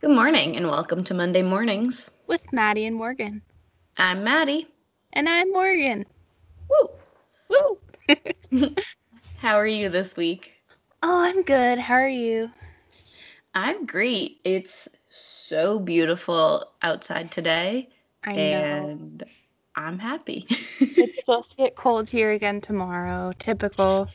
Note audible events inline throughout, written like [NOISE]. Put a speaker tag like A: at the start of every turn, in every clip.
A: Good morning and welcome to Monday Mornings.
B: with Maddie and Morgan.
A: I'm Maddie.
B: And I'm Morgan.
A: Woo!
B: Woo! [LAUGHS]
A: How are you this week?
B: Oh, I'm good. How are you?
A: I'm great. It's so beautiful outside today
B: I know.
A: and I'm happy.
B: It's [LAUGHS] supposed to get cold here again tomorrow. Typical.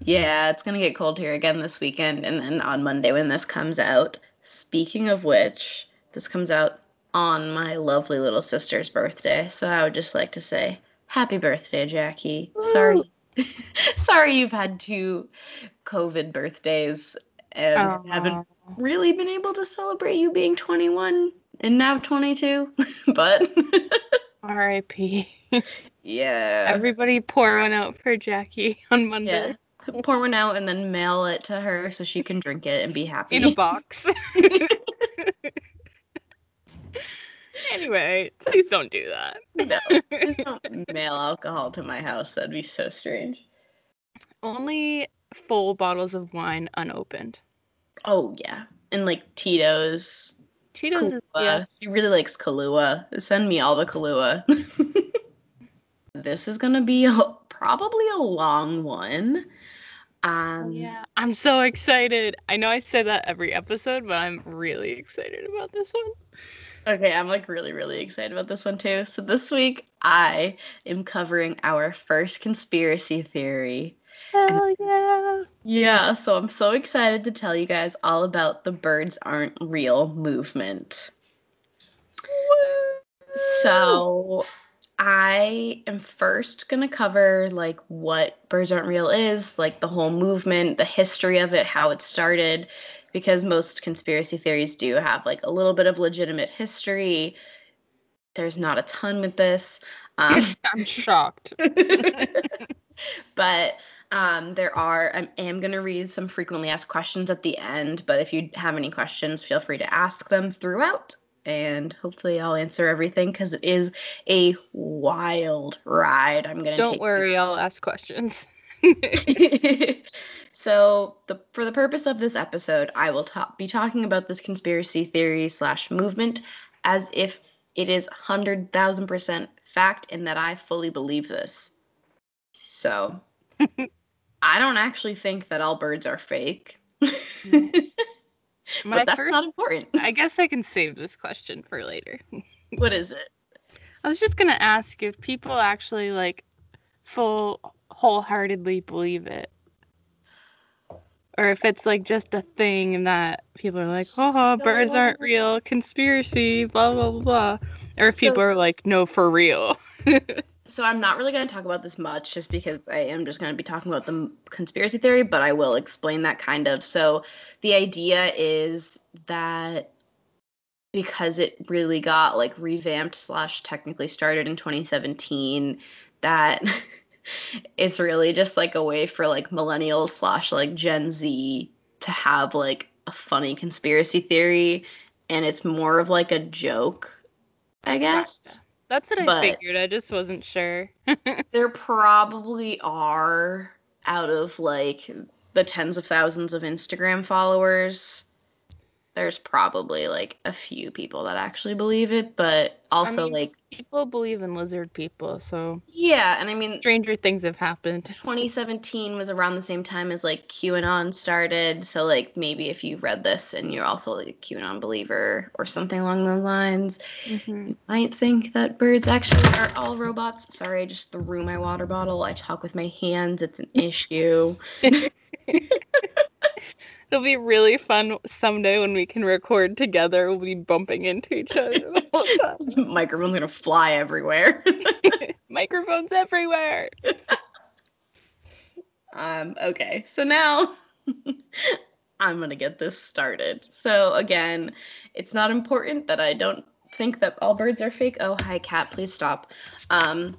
A: yeah, it's going to get cold here again this weekend and then on Monday when this comes out. Speaking of which, this comes out on my lovely little sister's birthday. So I would just like to say happy birthday, Jackie. Sorry. [LAUGHS] Sorry you've had two COVID birthdays and haven't really been able to celebrate you being 21 and now 22. [LAUGHS] but
B: R.I.P. [LAUGHS]
A: yeah.
B: Everybody pour one out for Jackie on Monday
A: yeah. [LAUGHS] Pour one out and then mail it to her so she can drink it and be happy.
B: in a box. [LAUGHS] anyway, please don't do that.
A: no, please don't [LAUGHS] mail alcohol to my house. That'd be so strange.
B: Only full bottles of wine unopened.
A: Oh yeah, and like Tito's.
B: Is
A: Kahlua.
B: yeah.
A: She really likes Kahlua. Send me all the Kahlua. this is gonna be a, probably a long one. Um,
B: Yeah, I'm so excited. I know I say that every episode, but I'm really excited about this one.
A: Okay, I'm like really, really excited about this one too. So this week I am covering our first conspiracy theory.
B: Hell yeah.
A: Yeah, so I'm so excited to tell you guys all about the birds aren't real movement. Woo! So I am first going to cover like what birds aren't real is, like the whole movement, the history of it, how it started because most conspiracy theories do have like a little bit of legitimate history. There's not a ton with this. Um, [LAUGHS]
B: I'm shocked. [LAUGHS]
A: but um, there are, I am going to read some frequently asked questions at the end. But if you have any questions, feel free to ask them throughout. And hopefully, I'll answer everything because it is a wild ride. I'm going to
B: Don't
A: take you
B: worry, I'll ask questions. [LAUGHS]
A: so the for the purpose of this episode i will ta- be talking about this conspiracy theory slash movement as if it is 100000% fact and that i fully believe this so [LAUGHS] i don't actually think that all birds are fake mm. [LAUGHS]
B: My
A: but that's
B: first,
A: not important [LAUGHS]
B: I guess I can save this question for later. [LAUGHS]
A: what is it
B: I was just gonna ask if people actually like full wholeheartedly believe it. Or if it's like just a thing that people are like, oh, birds aren't real, conspiracy, blah blah blah blah. Or if people are like, no, for real. [LAUGHS]
A: so i'm not really going to talk about this much just because i am just going to be talking about the conspiracy theory but i will explain that kind of. So the idea is that because it really got like revamped slash technically started in 2017 that [LAUGHS] it's really just like a way for like millennials slash like gen z to have like a funny conspiracy theory and it's more of like a joke i guess
B: That's what I
A: But-
B: figured. I just wasn't sure. [LAUGHS]
A: there probably are out of like the tens of thousands of Instagram followers. There's probably like a few people that actually believe it, but also
B: mean-
A: like
B: people believe in lizard people, so
A: yeah, and I mean
B: stranger things have happened.
A: 2017 was around the same time as like QAnon started, so like maybe if you read this and you're also like a QAnon believer or something along those lines,
B: Mhm.
A: might think that birds actually are all robots. Sorry, I just threw my water bottle. I talk with my hands. It's an [LAUGHS] issue. [LAUGHS]
B: It'll be really fun someday when we can record together. We'll be bumping into each other the whole [LAUGHS] time.
A: Microphone's gonna fly everywhere. [LAUGHS]
B: Microphones everywhere. [LAUGHS]
A: um, okay, so now I'm gonna get this started. So again, it's not important that I don't think that all birds are fake. Oh, hi cat, please stop. Um,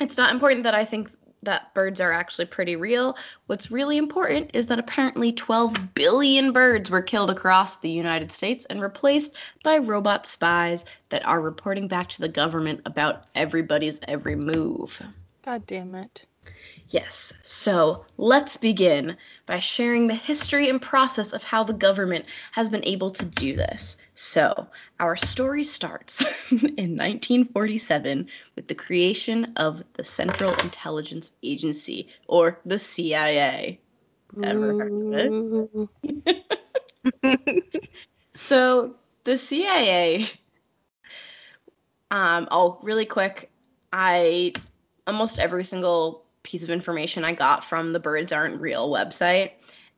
A: it's not important that I think that birds are actually pretty real. What's really important is that apparently 12 billion birds were killed across the United States and replaced by robot spies that are reporting back to the government about everybody's every move.
B: God damn it.
A: Yes, so let's begin by sharing the history and process of how the government has been able to do this. So, our story starts [LAUGHS] in 1947 with the creation of the Central Intelligence Agency, or the CIA. Ever heard of it? [LAUGHS] so, the CIA, um, oh, really quick, I almost every single piece of information I got from the Birds Aren't Real website.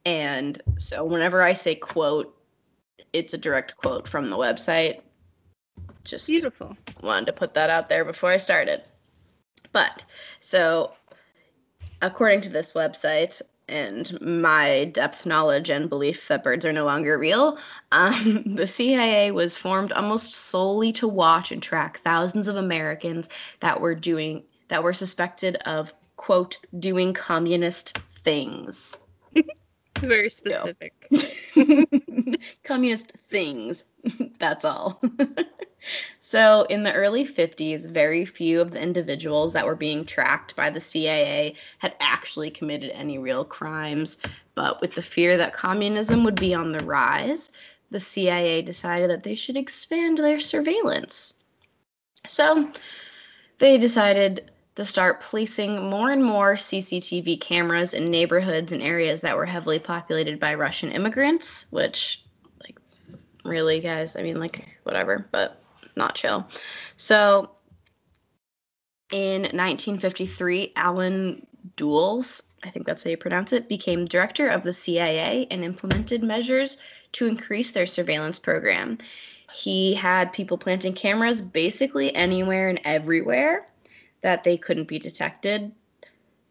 A: And so whenever I say quote, it's a direct quote from the website. Just
B: Beautiful.
A: wanted to put that out there before I started. But so according to this website and my depth knowledge and belief that birds are no longer real, um, [LAUGHS] the CIA was formed almost solely to watch and track thousands of Americans that were doing that were suspected of quote doing communist things. [LAUGHS]
B: Very specific. [LAUGHS]
A: communist things. That's all. [LAUGHS] so, in the early 50s, very few of the individuals that were being tracked by the CIA had actually committed any real crimes. But with the fear that communism would be on the rise, the CIA decided that they should expand their surveillance. So, they decided to start placing more and more CCTV cameras in neighborhoods and areas that were heavily populated by Russian immigrants, which, like, really, guys, I mean, like, whatever, but not chill. So, in 1953, Allen Dulles, I think that's how you pronounce it, became director of the CIA and implemented measures to increase their surveillance program. He had people planting cameras basically anywhere and everywhere that they couldn't be detected.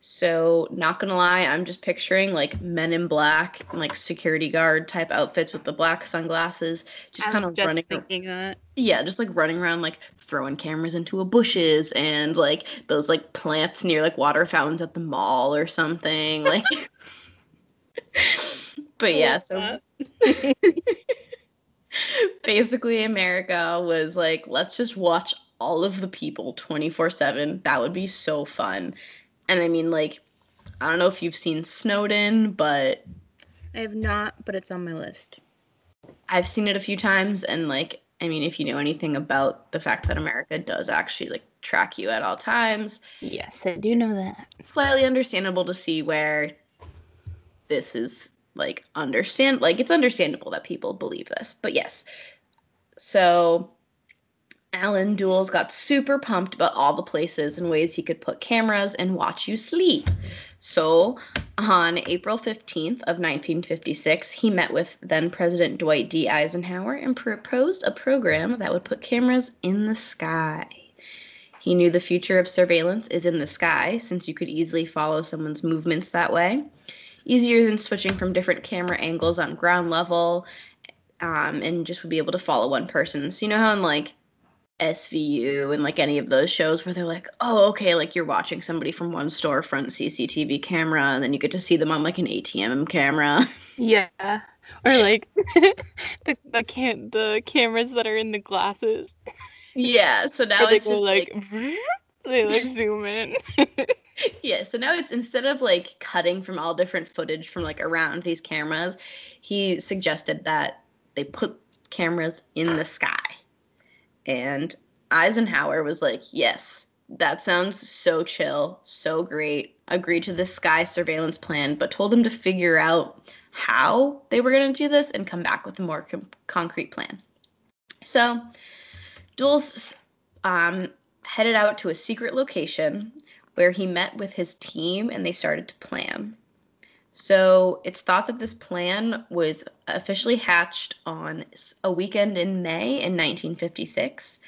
A: So, not gonna lie, I'm just picturing like men in black and like security guard type outfits with the black sunglasses, just kind of running.
B: thinking that.
A: Yeah, just like running around, like throwing cameras into a bushes and like those like plants near like water fountains at the mall or something. Like, [LAUGHS] [LAUGHS] but yeah, so [LAUGHS] basically, America was like, let's just watch all of the people 24 7. That would be so fun. And I mean, like, I don't know if you've seen Snowden, but
B: I have not, but it's on my list.
A: I've seen it a few times. And, like, I mean, if you know anything about the fact that America does actually, like, track you at all times,
B: Yes, I do know that.
A: slightly understandable to see where this is like understand like it's understandable that people believe this but yes so allen Dulles got super pumped about all the places and ways he could put cameras and watch you sleep. So on april 15th of 1956 he met with then president dwight d. Eisenhower and proposed a program that would put cameras in the sky. He knew the future of surveillance is in the sky since you could easily follow someone's movements that way. Easier than switching from different camera angles on ground level um, and just would be able to follow one person. So, you know how in like SVU and like any of those shows where they're like, oh, okay, like you're watching somebody from one storefront CCTV camera and then you get to see them on like an ATM camera.
B: Yeah. Or [LAUGHS] like [LAUGHS] the the cam- the cameras that are in the glasses.
A: yeah, so [LAUGHS] now it's just like,
B: like they like zoom in.
A: yeah, so now it's instead of like cutting from all different footage from like around these cameras, he suggested that they put cameras in the sky. And Eisenhower was like, "Yes, that sounds so chill, so great." Agreed to the sky surveillance plan, but told him to figure out how they were going to do this and come back with a more com- concrete plan. So, Dulles um, headed out to a secret location where he met with his team and they started to plan. So it's thought that this plan was officially hatched on a weekend in May in 1956.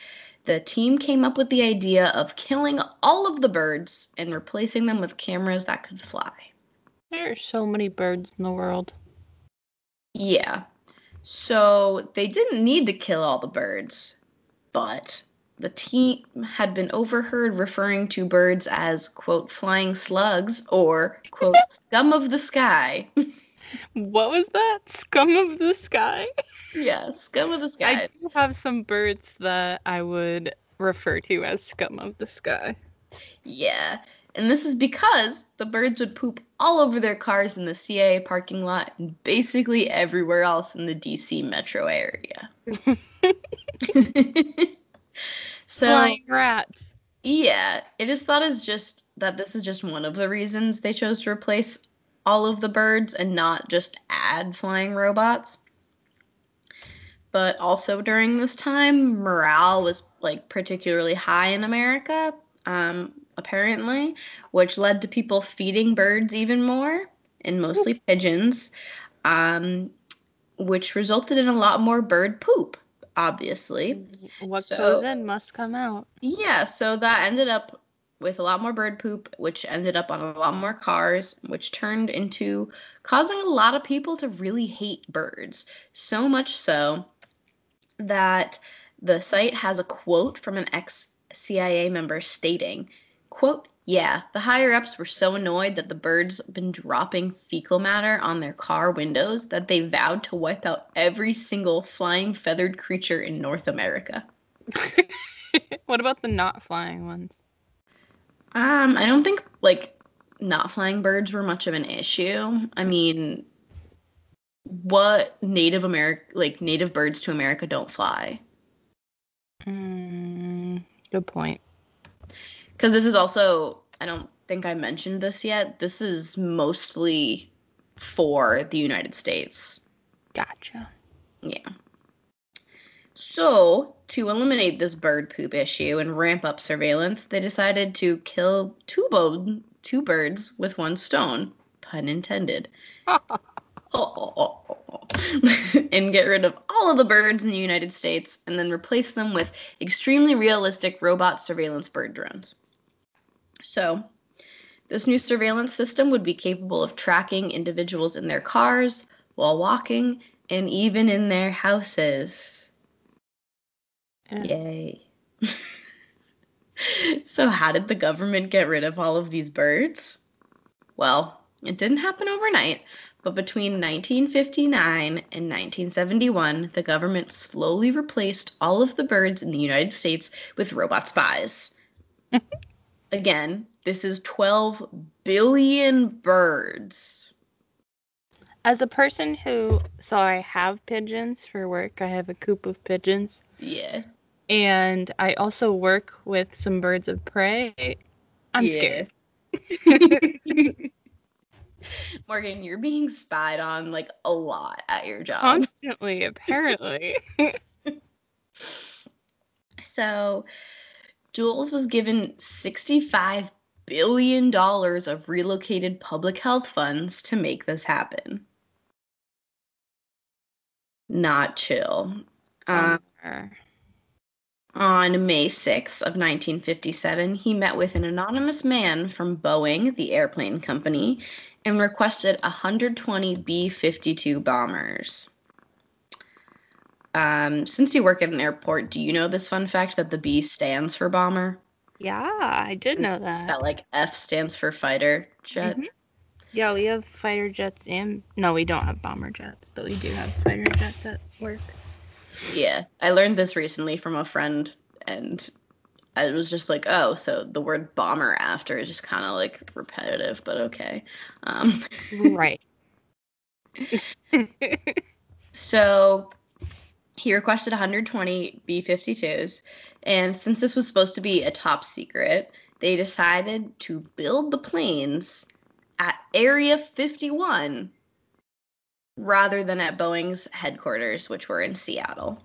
A: The team came up with the idea of killing all of the birds and replacing them with cameras that could fly.
B: there are so many birds in the world.
A: Yeah. So they didn't need to kill all the birds, but the team had been overheard referring to birds as, quote, flying slugs or, quote, [LAUGHS] scum of the sky.
B: What was that? Scum of the sky?
A: yeah, scum of the sky.
B: I do have some birds that I would refer to as scum of the sky.
A: Yeah. And this is because the birds would poop all over their cars in the CIA parking lot and basically everywhere else in the DC metro area. [LAUGHS] [LAUGHS] so,
B: Flying rats.
A: yeah, it is thought as just that this is just one of the reasons they chose to replace all of the birds and not just add flying robots. But also during this time, morale was like particularly high in America, um, apparently, which led to people feeding birds even more, and mostly pigeons, um, which resulted in a lot more bird poop, obviously.
B: Mm, what
A: So-
B: goes in must come out.
A: Yeah, so that ended up with a lot more bird poop, which ended up on a lot more cars, which turned into causing a lot of people to really hate birds. So much so that the site has a quote from an ex CIA member stating, quote, yeah, the higher ups were so annoyed that the birds had been dropping fecal matter on their car windows that they vowed to wipe out every single flying feathered creature in North America. [LAUGHS]
B: what about the not flying ones?
A: Um, I don't think like not flying birds were much of an issue. I mean, what Native America like native birds to America don't fly?
B: Mm, good point.
A: Because this is also I don't think I mentioned this yet. This is mostly for the United States.
B: Gotcha.
A: Yeah. So, to eliminate this bird poop issue and ramp up surveillance, they decided to kill two, bo- two birds with one stone. Pun intended. [LAUGHS] [LAUGHS] and get rid of all of the birds in the United States and then replace them with extremely realistic robot surveillance bird drones. So, this new surveillance system would be capable of tracking individuals in their cars, while walking, and even in their houses.
B: Yeah.
A: Yay. [LAUGHS] so, how did the government get rid of all of these birds? Well, it didn't happen overnight, but between 1959 and 1971, the government slowly replaced all of the birds in the United States with robot spies. [LAUGHS] Again, this is 12 billion birds.
B: As a person who, so I have pigeons for work. I have a coop of pigeons,
A: Yeah.
B: and I also work with some birds of prey. I'm
A: Yeah.
B: scared. [LAUGHS]
A: Morgan, you're being spied on like a lot at your job.
B: Constantly, apparently. [LAUGHS] [LAUGHS]
A: So, Dulles was given $65 billion of relocated public health funds to make this happen. Not chill. Um, on May 6th of 1957, he met with an anonymous man from Boeing, the airplane company, and requested 120 B-52 bombers. Um, since you work at an airport, do you know this fun fact that the B stands for bomber?
B: yeah, I did know that.
A: That like F stands for fighter jet.
B: Mhm. Yeah, we have fighter jets and no, we don't have bomber jets, but we do have fighter jets at work.
A: Yeah, I learned this recently from a friend, and I was just like, oh, so the word bomber after is just kind of like repetitive, but okay. Um, [LAUGHS]
B: Right. [LAUGHS]
A: so he requested 120 B 52s, and since this was supposed to be a top secret, they decided to build the planes at Area 51 rather than at Boeing's headquarters, which were in Seattle.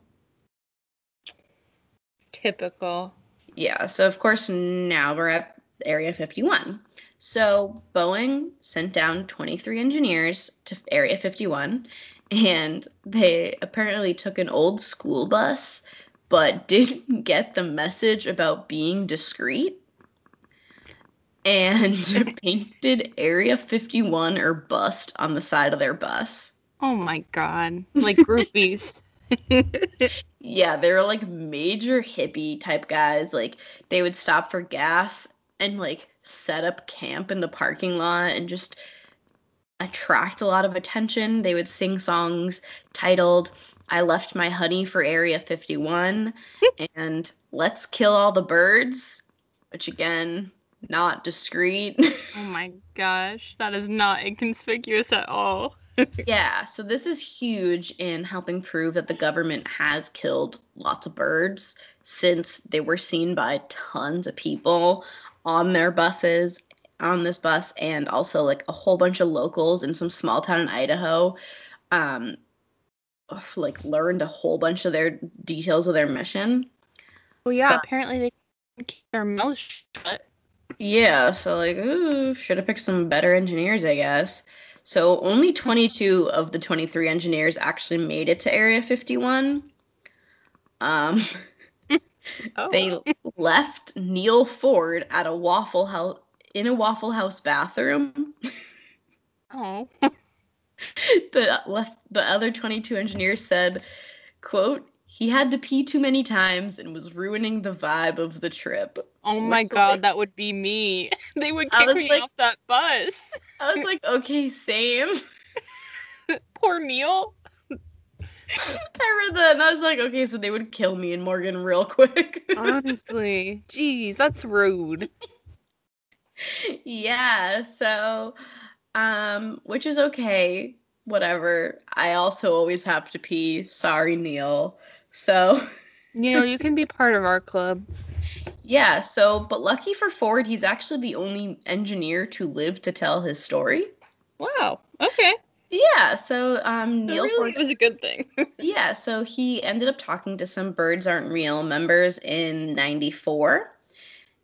B: Typical.
A: Yeah, so of course now we're at Area 51. So Boeing sent down 23 engineers to Area 51, and they apparently took an old school bus, but [LAUGHS] didn't get the message about being discreet. And [LAUGHS] painted Area 51 or bust on the side of their bus.
B: Oh my god. [LAUGHS] Like groupies.
A: Yeah, they were like major hippie type guys. Like they would stop for gas and like set up camp in the parking lot and just attract a lot of attention. They would sing songs titled I left my honey for Area 51 and Let's kill all the birds, which again, not discreet. [LAUGHS]
B: Oh my gosh, that is not inconspicuous at all. [LAUGHS]
A: yeah, so this is huge in helping prove that the government has killed lots of birds since they were seen by tons of people on their buses on this bus and also like a whole bunch of locals in some small town in Idaho um [SIGHS] like learned a whole bunch of their details of their mission.
B: Well yeah, apparently they keep their mouths shut.
A: Yeah, so like ooh, should have picked some better engineers, I guess. So only 22 of the 23 engineers actually made it to Area 51. Um [LAUGHS] [LAUGHS] oh. they left Neil Ford at a Waffle House in a Waffle House bathroom.
B: Oh.
A: the left the other 22 engineers said, "quote He had to pee too many times and was ruining the vibe of the trip."
B: Oh my god, like, that would be me. [LAUGHS] They would kick me like, off that bus.
A: I was like, "Okay, same." [LAUGHS]
B: Poor Neil.
A: I read that and I was like, okay, so they would kill me and Morgan real quick. [LAUGHS]
B: Honestly. Jeez, that's rude [LAUGHS]
A: yeah, so um which is okay, whatever. I also always have to pee. Sorry, Neil. So [LAUGHS]
B: Neil, you can be part of our club.
A: Yeah, so but lucky for Ford, he's actually the only engineer to live to tell his story.
B: Wow. Okay.
A: Yeah, so um Neil
B: really Ford was a good thing. [LAUGHS]
A: yeah, so he ended up talking to some Birds Aren't Real members in 94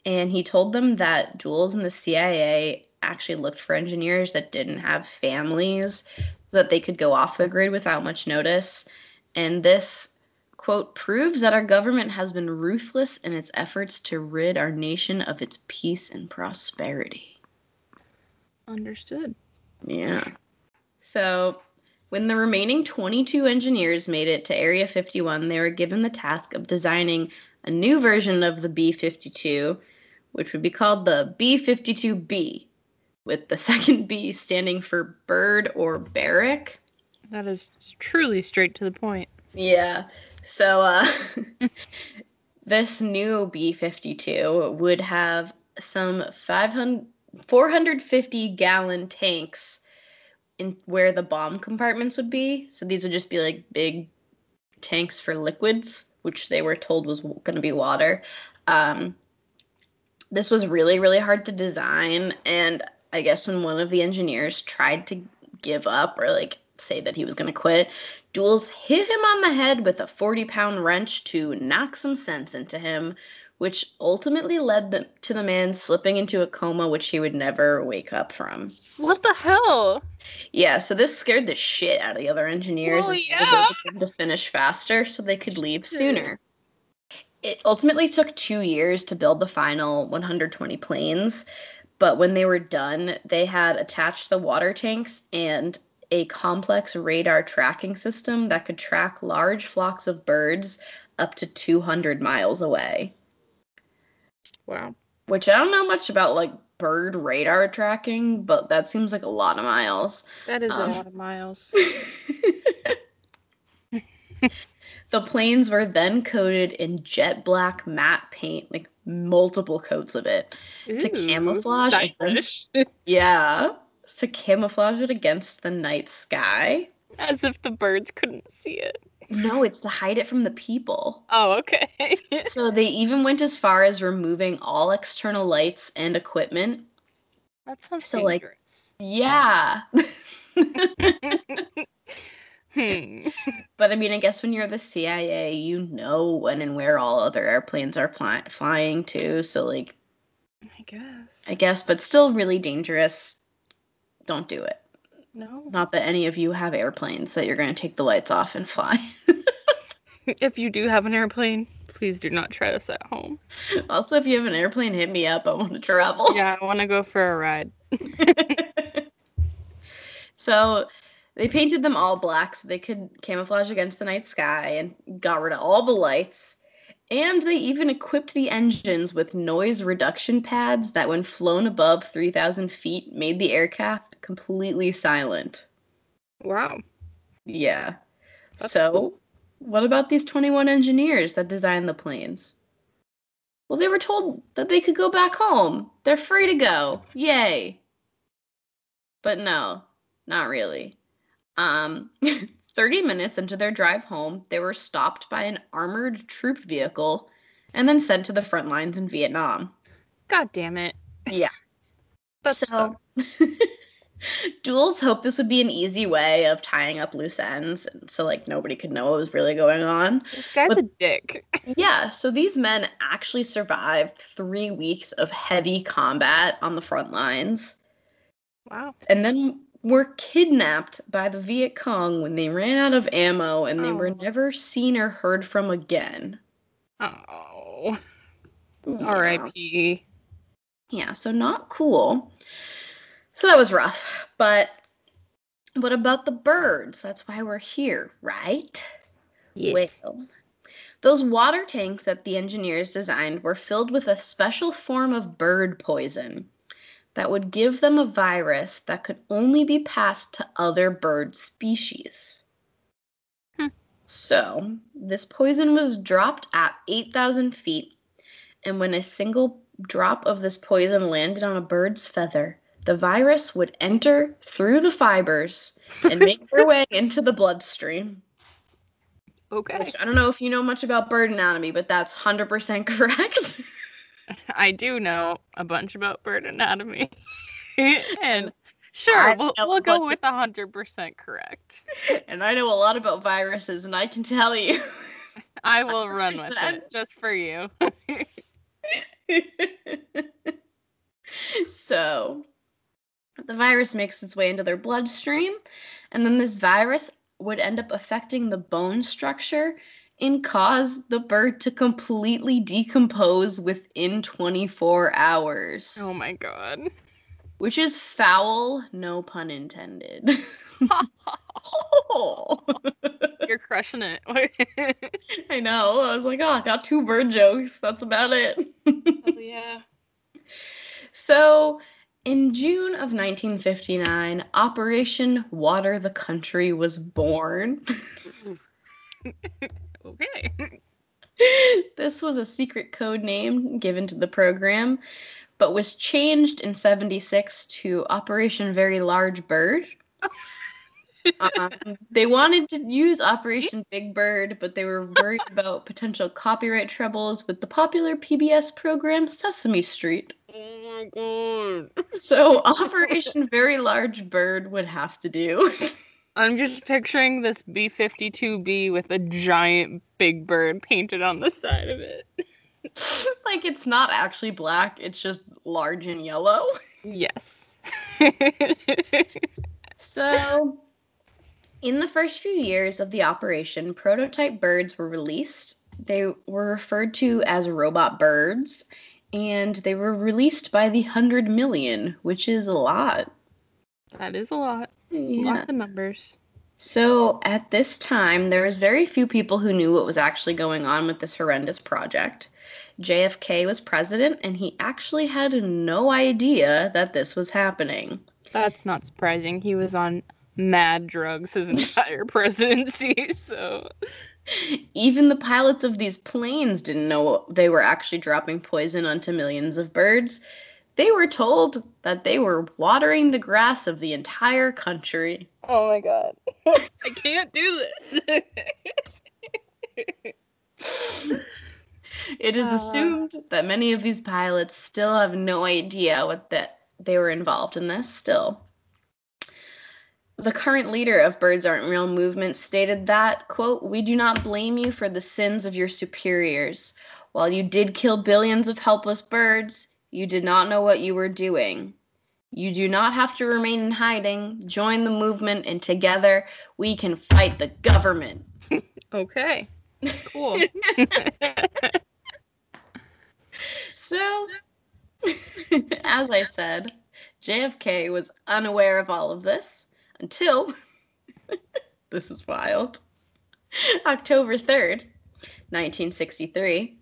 A: and he told them that Dulles and the CIA actually looked for engineers that didn't have families so that they could go off the grid without much notice. And this quote proves that our government has been ruthless in its efforts to rid our nation of its peace and prosperity.
B: Understood.
A: Yeah. So, when the remaining 22 engineers made it to Area 51, they were given the task of designing a new version of the B 52 which would be called the B52B, with the [LAUGHS] second B standing for bird or barrack.
B: That is truly straight to the point.
A: Yeah. So uh, [LAUGHS] this new B52 would have some 500, 450 gallon tanks in where the bomb compartments would be. So these would just be like big tanks for liquids, which they were told was going to be water. Um, this was really really hard to design and i guess when one of the engineers tried to give up or like say that he was going to quit dulles hit him on the head with a 40 pound wrench to knock some sense into him which ultimately led the, to the man slipping into a coma which he would never wake up from.
B: What the hell?
A: Yeah so this scared the shit out of the other engineers
B: well, yeah.
A: to finish faster so they could leave sooner it ultimately took two years to build the final 120 planes, but when they were done, they had attached the water tanks and a complex radar tracking system that could track large flocks of birds up to 200 miles away.
B: Wow.
A: Which I don't know much about like bird radar tracking, but that seems like a lot of miles.
B: That is um, a lot of miles. [LAUGHS] [LAUGHS]
A: The planes were then coated in jet black matte paint, like multiple coats of it, Ooh, to camouflage. Against, [LAUGHS] yeah, to camouflage it against the night sky.
B: As if the birds couldn't see it.
A: No, it's to hide it from the people.
B: Oh, okay. [LAUGHS]
A: so they even went as far as removing all external lights and equipment.
B: That sounds so dangerous. like
A: yeah. [LAUGHS] Hmm. [LAUGHS] but I mean, I guess when you're the CIA, you know when and where all other airplanes are fly- flying to. So, like,
B: I guess.
A: I guess, but still really dangerous. Don't do it.
B: No.
A: Not that any of you have airplanes that you're going to take the lights off and fly. [LAUGHS]
B: if you do have an airplane, please do not try this at home.
A: Also, if you have an airplane, hit me up. I want to travel.
B: Yeah, I want to go for a ride. [LAUGHS]
A: so they painted them all black so they could camouflage against the night sky and got rid of all the lights. And they even equipped the engines with noise reduction pads that, when flown above 3,000 feet, made the aircraft completely silent.
B: Wow.
A: Yeah. That's so, cool. what about these 21 engineers that designed the planes? Well, they were told that they could go back home. They're free to go. Yay. But no, not really. Um, [LAUGHS] 30 minutes into their drive home, they were stopped by an armored troop vehicle and then sent to the front lines in Vietnam.
B: God damn it.
A: Yeah. [LAUGHS]
B: That's
A: so, [LAUGHS] Dulles hoped this would be an easy way of tying up loose ends, so like nobody could know what was really going on.
B: This guy's
A: But-
B: a dick.
A: Yeah, so these men actually survived three weeks of heavy combat on the front lines,
B: Wow.
A: and then were kidnapped by the Viet Cong when they ran out of ammo, and they were
B: Oh.
A: never seen or heard from again.
B: Oh.
A: Yeah.
B: R.I.P.
A: Yeah, so not cool. So that was rough. But what about the birds? That's why we're here, right? Well, those water tanks that the engineers designed were filled with a special form of bird poison that would give them a virus that could only be passed to other bird species.
B: Hmm.
A: So, this poison was dropped at 8,000 feet, and when a single drop of this poison landed on a bird's feather, the virus would enter through the fibers and make their [LAUGHS] way into the bloodstream.
B: Okay.
A: Which I don't know if you know much about bird anatomy, but that's 100% [LAUGHS] correct.
B: I do know a bunch about bird anatomy. [LAUGHS] and sure, we'll, we'll go with 100% correct. [LAUGHS]
A: and I know a lot about viruses, and I can tell you. [LAUGHS]
B: I will run with
A: 100%.
B: it just for you.
A: so, the virus makes its way into their bloodstream, and then this virus would end up affecting the bone structure and cause the bird to completely decompose within 24 hours.
B: oh my god.
A: Which is foul, no pun intended. Oh. [LAUGHS]
B: You're crushing it. [LAUGHS]
A: I know. I was like, oh, I got two bird jokes. That's about it. [LAUGHS]
B: Yeah.
A: so, in June of 1959, Operation Water the Country was born.
B: Okay. [LAUGHS]
A: this was a secret code name given to the program, but was changed in 76 to Operation Very Large Bird. [LAUGHS] um, they wanted to use Operation Big Bird, but they were worried about potential copyright troubles with the popular PBS program Sesame Street.
B: Oh my god.
A: So Operation Very Large Bird would have to do. [LAUGHS]
B: I'm just picturing this B 52B with a giant big bird painted on the side of it. [LAUGHS]
A: like it's not actually black, it's just large and yellow.
B: Yes. [LAUGHS]
A: So, in the first few years of the operation, prototype birds were released. They were referred to as robot birds, and they were released by the 100 million, which is a lot.
B: That is a lot.
A: Yeah.
B: Lots of numbers.
A: So, at this time, there was very few people who knew what was actually going on with this horrendous project. JFK was president, and he actually had no idea that this was happening.
B: That's not surprising. He was on mad drugs his [LAUGHS] entire presidency, so
A: Even the pilots of these planes didn't know they were actually dropping poison onto millions of birds. They were told that they were watering the grass of the entire country.
B: Oh my god. [LAUGHS] I can't do this. [LAUGHS]
A: It is
B: Uh.
A: assumed that many of these pilots still have no idea what that they were involved in this still. The current leader of Birds Aren't Real movement stated that, quote, "We do not blame you for the sins of your superiors. While you did kill billions of helpless birds, you did not know what you were doing. You do not have to remain in hiding. Join the movement and together we can fight the government." [LAUGHS]
B: okay. Cool. [LAUGHS]
A: So, [LAUGHS] as I said, JFK was unaware of all of this until this is wild. October 3rd, 1963.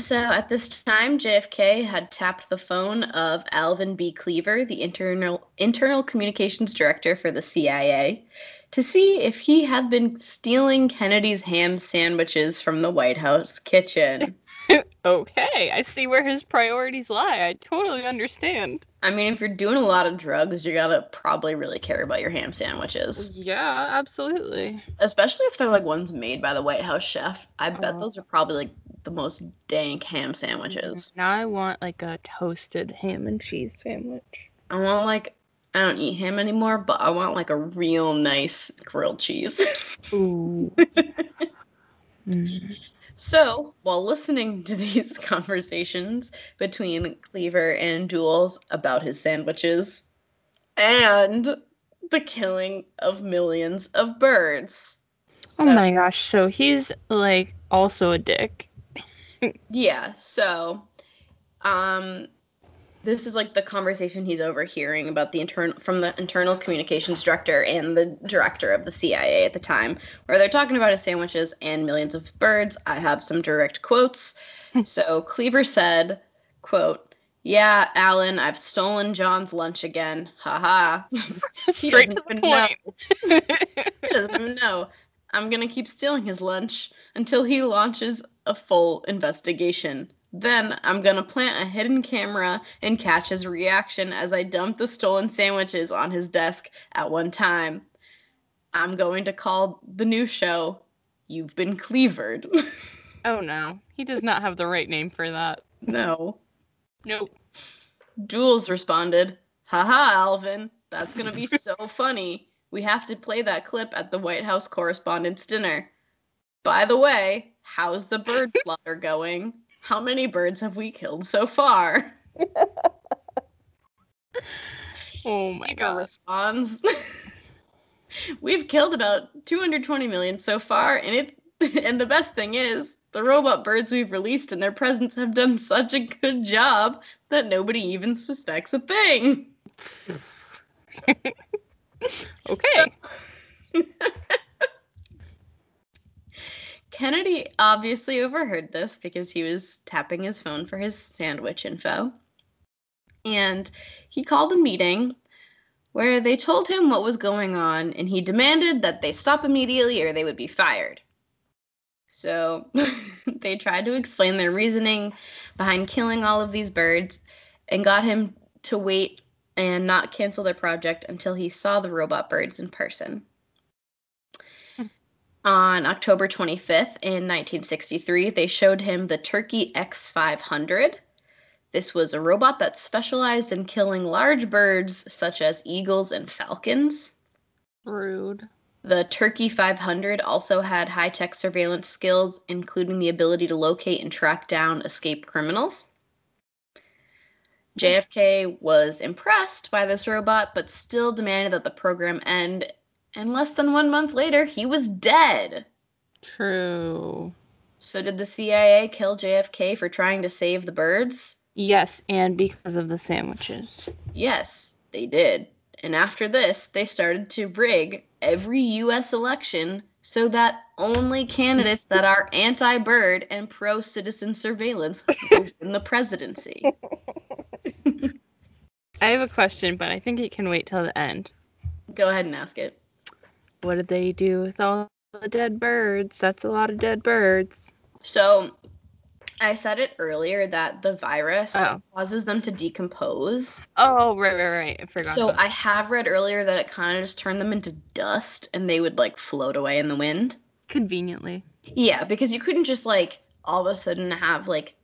A: So at this time, JFK had tapped the phone of Alvin B. Cleaver, the internal internal communications director for the CIA, to see if he had been stealing Kennedy's ham sandwiches from the White House kitchen. [LAUGHS]
B: okay, I see where his priorities lie. I totally understand.
A: I mean, if you're doing a lot of drugs, you gotta probably really care about your ham sandwiches.
B: Yeah, absolutely.
A: Especially if they're like ones made by the White House chef. I bet
B: Oh.
A: those are probably like the most dank ham sandwiches.
B: Now I want like a toasted ham and cheese sandwich.
A: I want like I don't eat ham anymore, but I want like a real nice grilled cheese. [LAUGHS]
B: Ooh. Mm. [LAUGHS]
A: so, while listening to these [LAUGHS] conversations between Cleaver and Dulles about his sandwiches and the killing of millions of birds.
B: Oh my gosh, so he's like also a dick.
A: Yeah, so um this is like the conversation he's overhearing about the internal from the internal communications director and the director of the CIA at the time, where they're talking about his sandwiches and millions of birds. I have some direct quotes. [LAUGHS] so Cleaver said, quote, Yeah, Allen, I've stolen John's lunch again. Ha ha. [LAUGHS]
B: Straight to the point. [LAUGHS]
A: he doesn't even know. I'm gonna keep stealing his lunch until he launches a full investigation. Then I'm gonna plant a hidden camera and catch his reaction as I dump the stolen sandwiches on his desk at one time. I'm going to call the new show You've Been Cleavered. [LAUGHS]
B: oh no, he does not have the right name for that.
A: no.
B: Nope.
A: Dulles responded, Haha, Alvin, that's gonna be so funny. We have to play that clip at the White House Correspondents' Dinner. By the way, how's the bird [LAUGHS] slaughter going? How many birds have we killed so far? [LAUGHS]
B: Oh my god.
A: responds, [LAUGHS] We've killed about 220 million so far, and it and the best thing is, the robot birds we've released and their presence have done such a good job that nobody even suspects a thing. [LAUGHS]
B: Okay. [LAUGHS]
A: Kennedy obviously overheard this because he was tapping his phone for his sandwich info. And he called a meeting where they told him what was going on and he demanded that they stop immediately or they would be fired. So [LAUGHS] they tried to explain their reasoning behind killing all of these birds and got him to wait and not cancel their project until he saw the robot birds in person. On October 25th in 1963, they showed him the Turkey X500. This was a robot that specialized in killing large birds such as eagles and falcons.
B: Rude.
A: The Turkey 500 also had high tech surveillance skills, including the ability to locate and track down escaped criminals. JFK was impressed by this robot, but still demanded that the program end. And less than one month later, he was dead.
B: True.
A: So, did the CIA kill JFK for trying to save the birds?
B: Yes, and because of the sandwiches.
A: Yes, they did. And after this, they started to rig every US election so that only candidates that are anti bird and pro citizen surveillance win the presidency. [LAUGHS]
B: I have a question, but I think it can wait till the end.
A: Go ahead and ask it.
B: What did they do with all the dead birds? That's a lot of dead birds.
A: So, I said it earlier that the virus
B: Oh.
A: causes them to decompose.
B: Oh, right, right, right. I forgot.
A: So, I have read earlier that it kind of just turned them into dust and they would like float away in the wind.
B: Conveniently.
A: Yeah, because you couldn't just like all of a sudden have like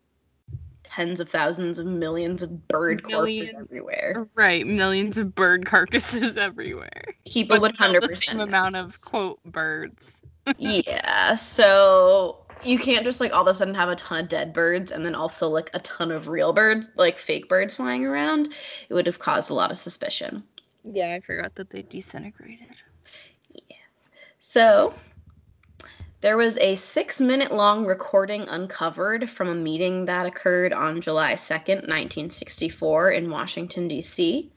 A: tens of thousands of millions of bird
B: Million-
A: corpses everywhere.
B: Right, millions of bird carcasses [LAUGHS] everywhere.
A: People would hundred
B: the same
A: percent.
B: amount of quote birds. [LAUGHS]
A: Yeah, so you can't just like all of a sudden have a ton of dead birds and then also like a ton of real birds, like fake birds flying around. It would have caused a lot of suspicion.
B: Yeah, I forgot that they disintegrated. Yeah.
A: So there was a six minute long recording uncovered from a meeting that occurred on July 2nd, 1964, in Washington, D.C.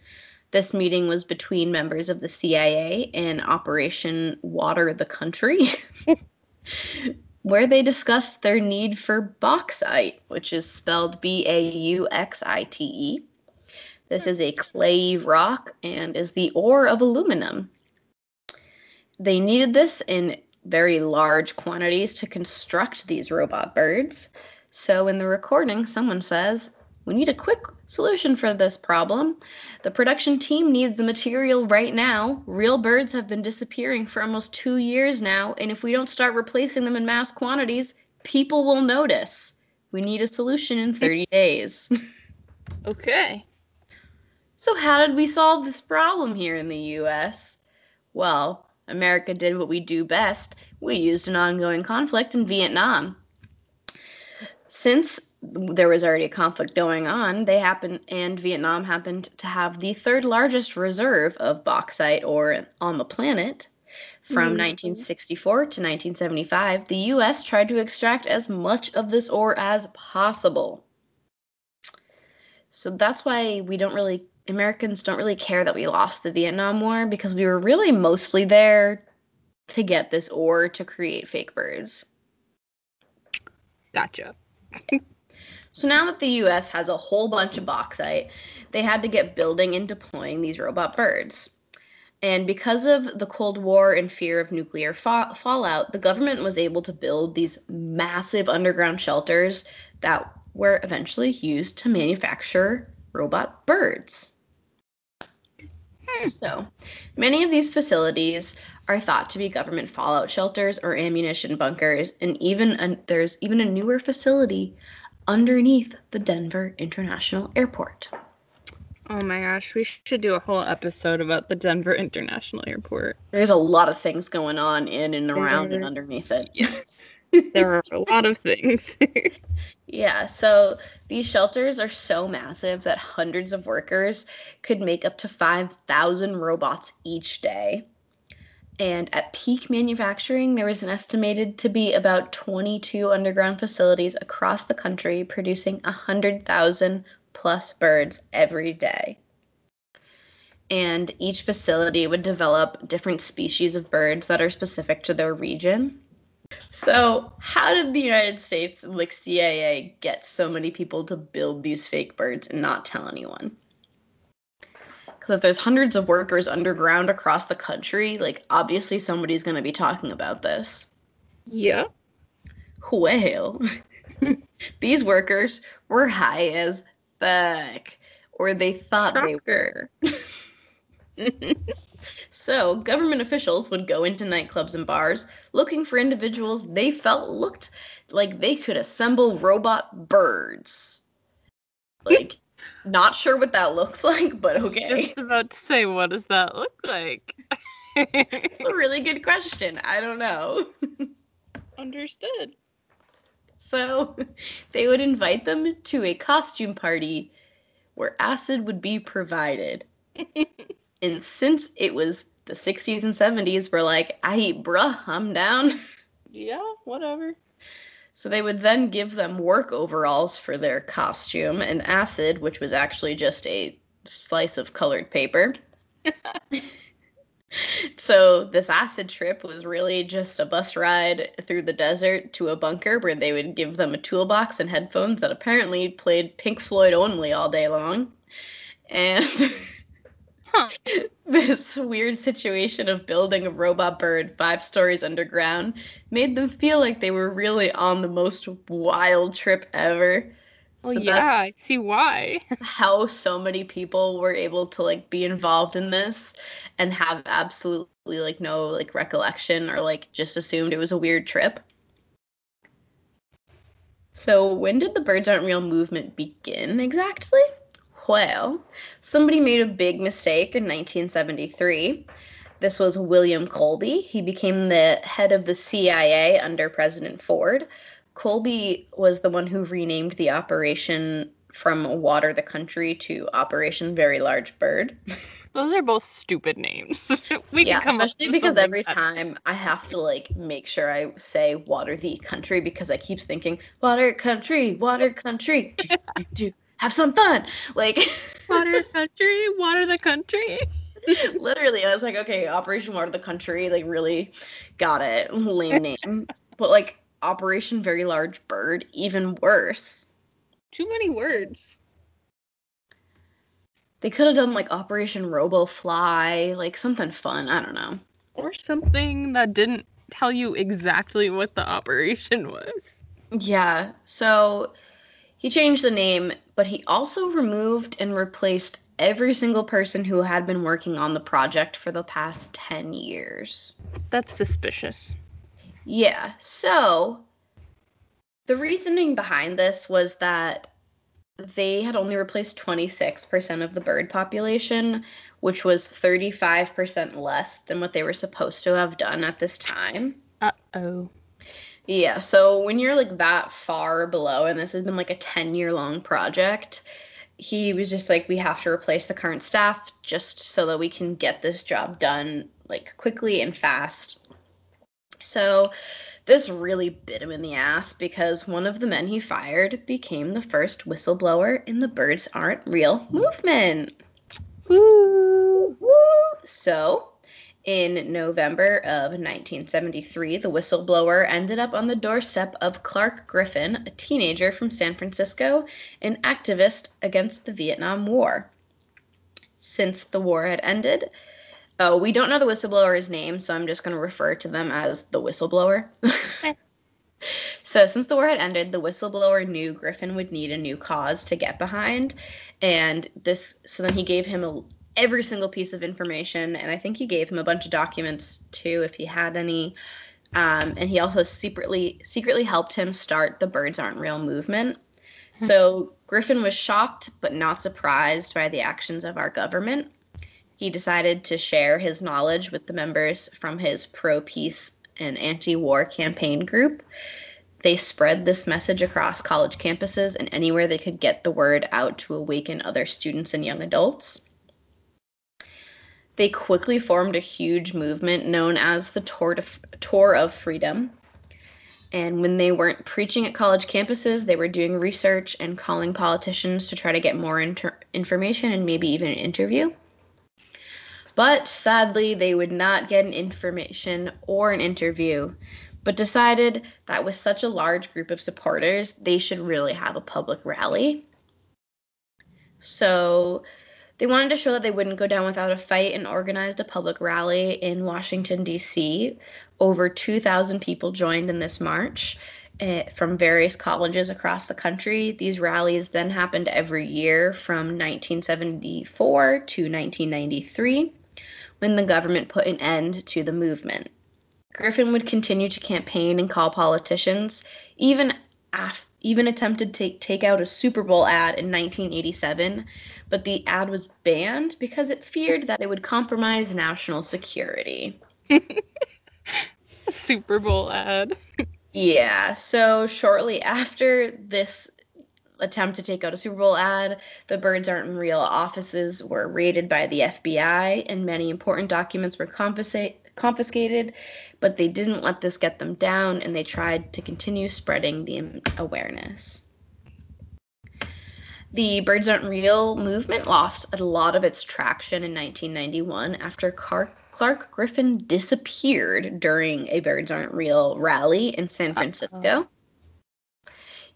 A: This meeting was between members of the CIA and Operation Water the Country, [LAUGHS] where they discussed their need for bauxite, which is spelled B A U X I T E. This is a clay rock and is the ore of aluminum. They needed this in very large quantities to construct these robot birds. So in the recording, someone says, We need a quick solution for this problem. The production team needs the material right now. Real birds have been disappearing for almost two years now, and if we don't start replacing them in mass quantities, people will notice. We need a solution in 30 days. [LAUGHS]
B: Okay.
A: So, how did we solve this problem here in the US? Well, America did what we do best we used an ongoing conflict in Vietnam. Since there was already a conflict going on, they happened, and Vietnam happened to have the third largest reserve of bauxite ore on the planet. From
B: Mhm.
A: 1964 to 1975, the US tried to extract as much of this ore as possible. So that's why we don't really, Americans don't really care that we lost the Vietnam War because we were really mostly there to get this ore to create fake birds.
B: Gotcha.
A: So now that the US has a whole bunch of bauxite, they had to get building and deploying these robot birds. And because of the Cold War and fear of nuclear fa- fallout, the government was able to build these massive underground shelters that were eventually used to manufacture robot birds. So, many of these facilities are thought to be government fallout shelters or ammunition bunkers, and even a, there's even a newer facility underneath the Denver International Airport.
B: Oh my gosh, we should do a whole episode about the Denver International Airport.
A: There's a lot of things going on in and around and underneath it. [LAUGHS]
B: Yes. There are a lot of things. [LAUGHS]
A: Yeah, so these shelters are so massive that hundreds of workers could make up to 5,000 robots each day. And at peak manufacturing, there was an estimated to be about 22 underground facilities across the country producing 100,000 plus birds every day. And each facility would develop different species of birds that are specific to their region. So, how did the United States, like CIA, get so many people to build these fake birds and not tell anyone? Because if there's hundreds of workers underground across the country, like obviously somebody's going to be talking about this.
B: yeah.
A: Well, [LAUGHS] these workers were high as fuck, or they thought they were. [LAUGHS] So, government officials would go into nightclubs and bars looking for individuals they felt looked like they could assemble robot birds. Like, not sure what that looks [LAUGHS] like, but okay.
B: Just about to say, what does that look like?
A: It's a really good question. I don't know. [LAUGHS]
B: Understood.
A: So, [LAUGHS] they would invite them to a costume party where acid would be provided. And since it was the 60s and 70s, we're like, I eat bruh, I'm down. [LAUGHS]
B: Yeah, whatever.
A: So they would then give them work overalls for their costume and acid, which was actually just a slice of colored paper. [LAUGHS] so this acid trip was really just a bus ride through the desert to a bunker where they would give them a toolbox and headphones that apparently played Pink Floyd only all day long. And [LAUGHS]
B: Huh. [LAUGHS]
A: this weird situation of building a robot bird five stories underground made them feel like they were really on the most wild trip ever.
B: Well,
A: So
B: yeah, I see why. [LAUGHS]
A: how so many people were able to like be involved in this and have absolutely like no like recollection or like just assumed it was a weird trip. So when did the Birds Aren't Real movement begin exactly? Well, somebody made a big mistake in 1973. This was William Colby. He became the head of the CIA under President Ford. Colby was the one who renamed the operation from Water the Country to Operation Very Large Bird. [LAUGHS]
B: Those are both stupid names. [LAUGHS] we
A: yeah,
B: can come up
A: especially
B: with
A: because every
B: better.
A: time I have to like make sure I say water the country because I keep thinking water country, water country. do, do, do. Have some fun. Like
B: water [LAUGHS] country, water the country.
A: literally I was like, okay, Operation Water the Country, like really got it. Lame [LAUGHS] name. But like Operation Very Large Bird, even worse.
B: Too many words.
A: They could have done like Operation Robo Fly, like something fun. I don't know.
B: Or something that didn't tell you exactly what the operation was.
A: Yeah. So he changed the name, but he also removed and replaced every single person who had been working on the project for the past 10 years.
B: That's suspicious.
A: Yeah. So the reasoning behind this was that they had only replaced 26% of the bird population, which was 35% less than what they were supposed to have done at this time.
B: Uh oh.
A: Yeah, so when you're like that far below, and this has been like a 10 year long project, he was just like, we have to replace the current staff just so that we can get this job done like quickly and fast. So this really bit him in the ass because one of the men he fired became the first whistleblower in the Birds Aren't Real movement.
B: Woo!
A: Woo! So, in November of 1973, the whistleblower ended up on the doorstep of Clark Griffin, a teenager from San Francisco, an activist against the Vietnam War. Since the war had ended, Oh, we don't know the whistleblower's name, so I'm just going to refer to them as the whistleblower. [LAUGHS] so, since the war had ended, the whistleblower knew Griffin would need a new cause to get behind, and this. So then he gave him a, every single piece of information, and I think he gave him a bunch of documents too, if he had any. Um, and he also secretly secretly helped him start the Birds Aren't Real movement. Hmm. So Griffin was shocked but not surprised by the actions of our government he decided to share his knowledge with the members from his pro peace and anti war campaign group. They spread this message across college campuses and anywhere they could get the word out to awaken other students and young adults. They quickly formed a huge movement known as the Tour, Tour of Freedom. And when they weren't preaching at college campuses, they were doing research and calling politicians to try to get more inter- information and maybe even an interview. But sadly, they would not get an information or an interview, but decided that with such a large group of supporters, they should really have a public rally. So they wanted to show that they wouldn't go down without a fight and organized a public rally in Washington, D.C. Over 2,000 people joined in this march uh, from various colleges across the country. These rallies then happened every year from 1974 to 1993 when the government put an end to the movement. Griffin would continue to campaign and call politicians, even af- even attempted to take out a Super Bowl ad in 1987, but the ad was banned because it feared that it would compromise national security. [LAUGHS]
B: Super Bowl ad.
A: yeah, so shortly after this attempt to take out a Super Bowl ad. The Birds Aren't in Real offices were raided by the FBI, and many important documents were confiscated, but they didn't let this get them down, and they tried to continue spreading the awareness. The Birds Aren't Real movement lost a lot of its traction in 1991 after Clark, Clark Griffin disappeared during a Birds Aren't Real rally in San Francisco. Uh-oh.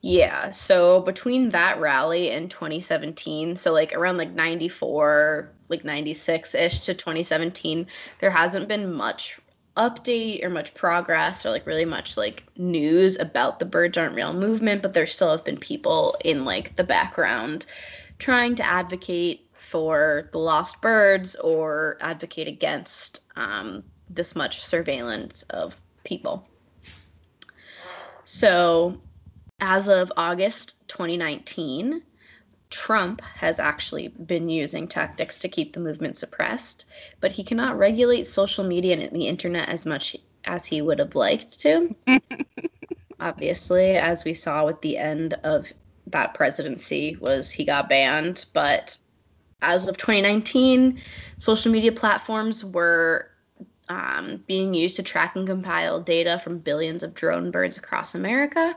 A: Yeah, so between that rally and 2017, so like around like 94, like 96-ish to 2017, there hasn't been much update or much progress or like really much like news about the birds aren't real movement, but there still have been people in like the background trying to advocate for the lost birds or advocate against um, this much surveillance of people. So as of August 2019, Trump has actually been using tactics to keep the movement suppressed, but he cannot regulate social media and the internet as much as he would have liked to. [LAUGHS] Obviously, as we saw with the end of that presidency was he got banned, but as of 2019, social media platforms were um, being used to track and compile data from billions of drone birds across America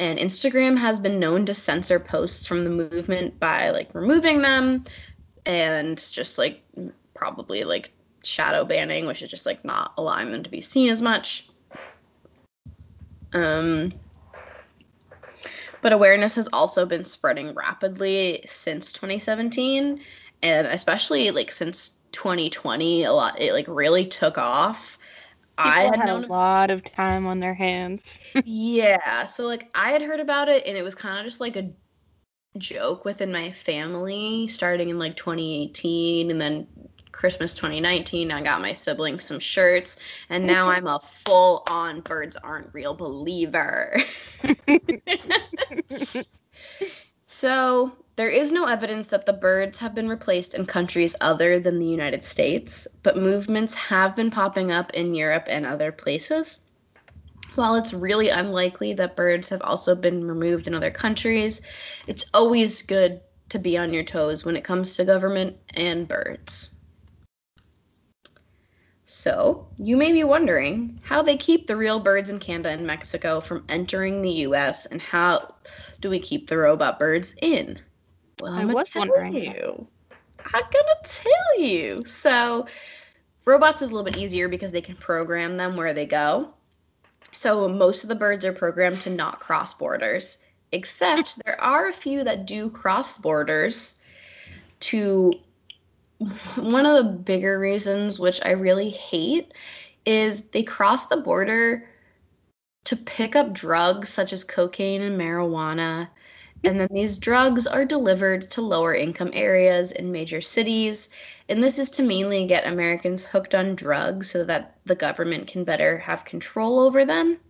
A: and Instagram has been known to censor posts from the movement by like removing them and just like probably like shadow banning, which is just like not allowing them to be seen as much. Um, but awareness has also been spreading rapidly since 2017, and especially like since 2020, a lot it like really took off I had
B: had
A: known
B: a lot of time on their hands. [LAUGHS]
A: yeah so like i had heard about it and it was kind of just like a joke within my family starting in like 2018 and then christmas 2019 i got my siblings some shirts and now i'm a full on birds aren't real believer [LAUGHS] [LAUGHS] so there is no evidence that the birds have been replaced in countries other than the united states but movements have been popping up in europe and other places while it's really unlikely that birds have also been removed in other countries, it's always good to be on your toes when it comes to government and birds. So, you may be wondering how they keep the real birds in Canada and Mexico from entering the US and how do we keep the robot birds in? Well,
B: I
A: I'm
B: was wondering
A: you. I'm gonna tell you. So, robots is a little bit easier because they can program them where they go. So most of the birds are programmed to not cross borders, except [LAUGHS] there are a few that do cross borders to [LAUGHS] one of the bigger reasons which I really hate is they cross the border to pick up drugs such as cocaine and marijuana and then these drugs are delivered to lower income areas in major cities and this is to mainly get Americans hooked on drugs so that the government can better have control over them.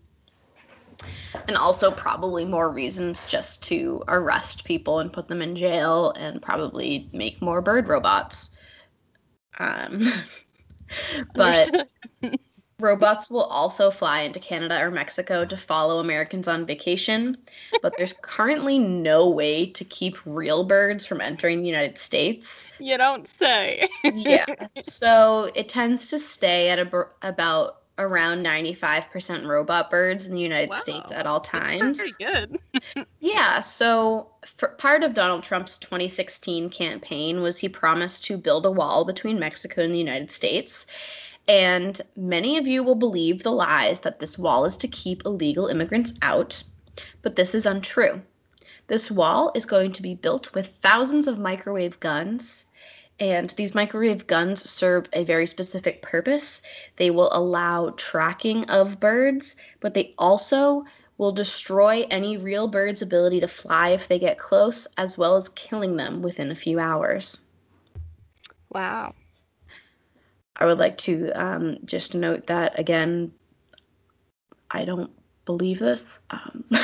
A: And also, probably more reasons just to arrest people and put them in jail and probably make more bird robots. Um, [LAUGHS] but [LAUGHS] robots will also fly into Canada or Mexico to follow Americans on vacation. But there's [LAUGHS] currently no way to keep real birds from entering the United States
B: you don't say.
A: yeah. [LAUGHS] So it tends to stay at a, about around 95% robot birds in the United States at all
B: That's
A: times.
B: pretty good. [LAUGHS]
A: Yeah. So part of Donald Trump's 2016 campaign was he promised to build a wall between Mexico and the United States. And many of you will believe the lies that this wall is to keep illegal immigrants out, but this is untrue. This wall is going to be built with thousands of microwave guns, and these microwave guns serve a very specific purpose. They will allow tracking of birds, but they also will destroy any real bird's ability to fly if they get close, as well as killing them within a few hours.
B: Wow.
A: I would like to um, just note that again, I don't believe this. Um, [LAUGHS]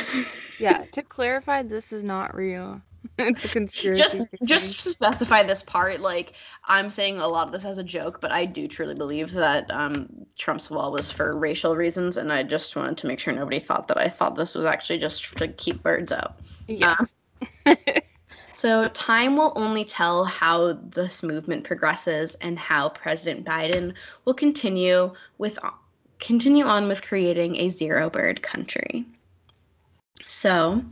B: Yeah, to clarify, this is not real. [LAUGHS] it's a conspiracy.
A: just
B: theory.
A: just to specify this part, like I'm saying a lot of this as a joke, but I do truly believe that um, Trump's wall was for racial reasons, and I just wanted to make sure nobody thought that I thought this was actually just to keep birds out.
B: yes. [LAUGHS]
A: So, time will only tell how this movement progresses and how President Biden will continue with continue on with creating a zero bird country. So,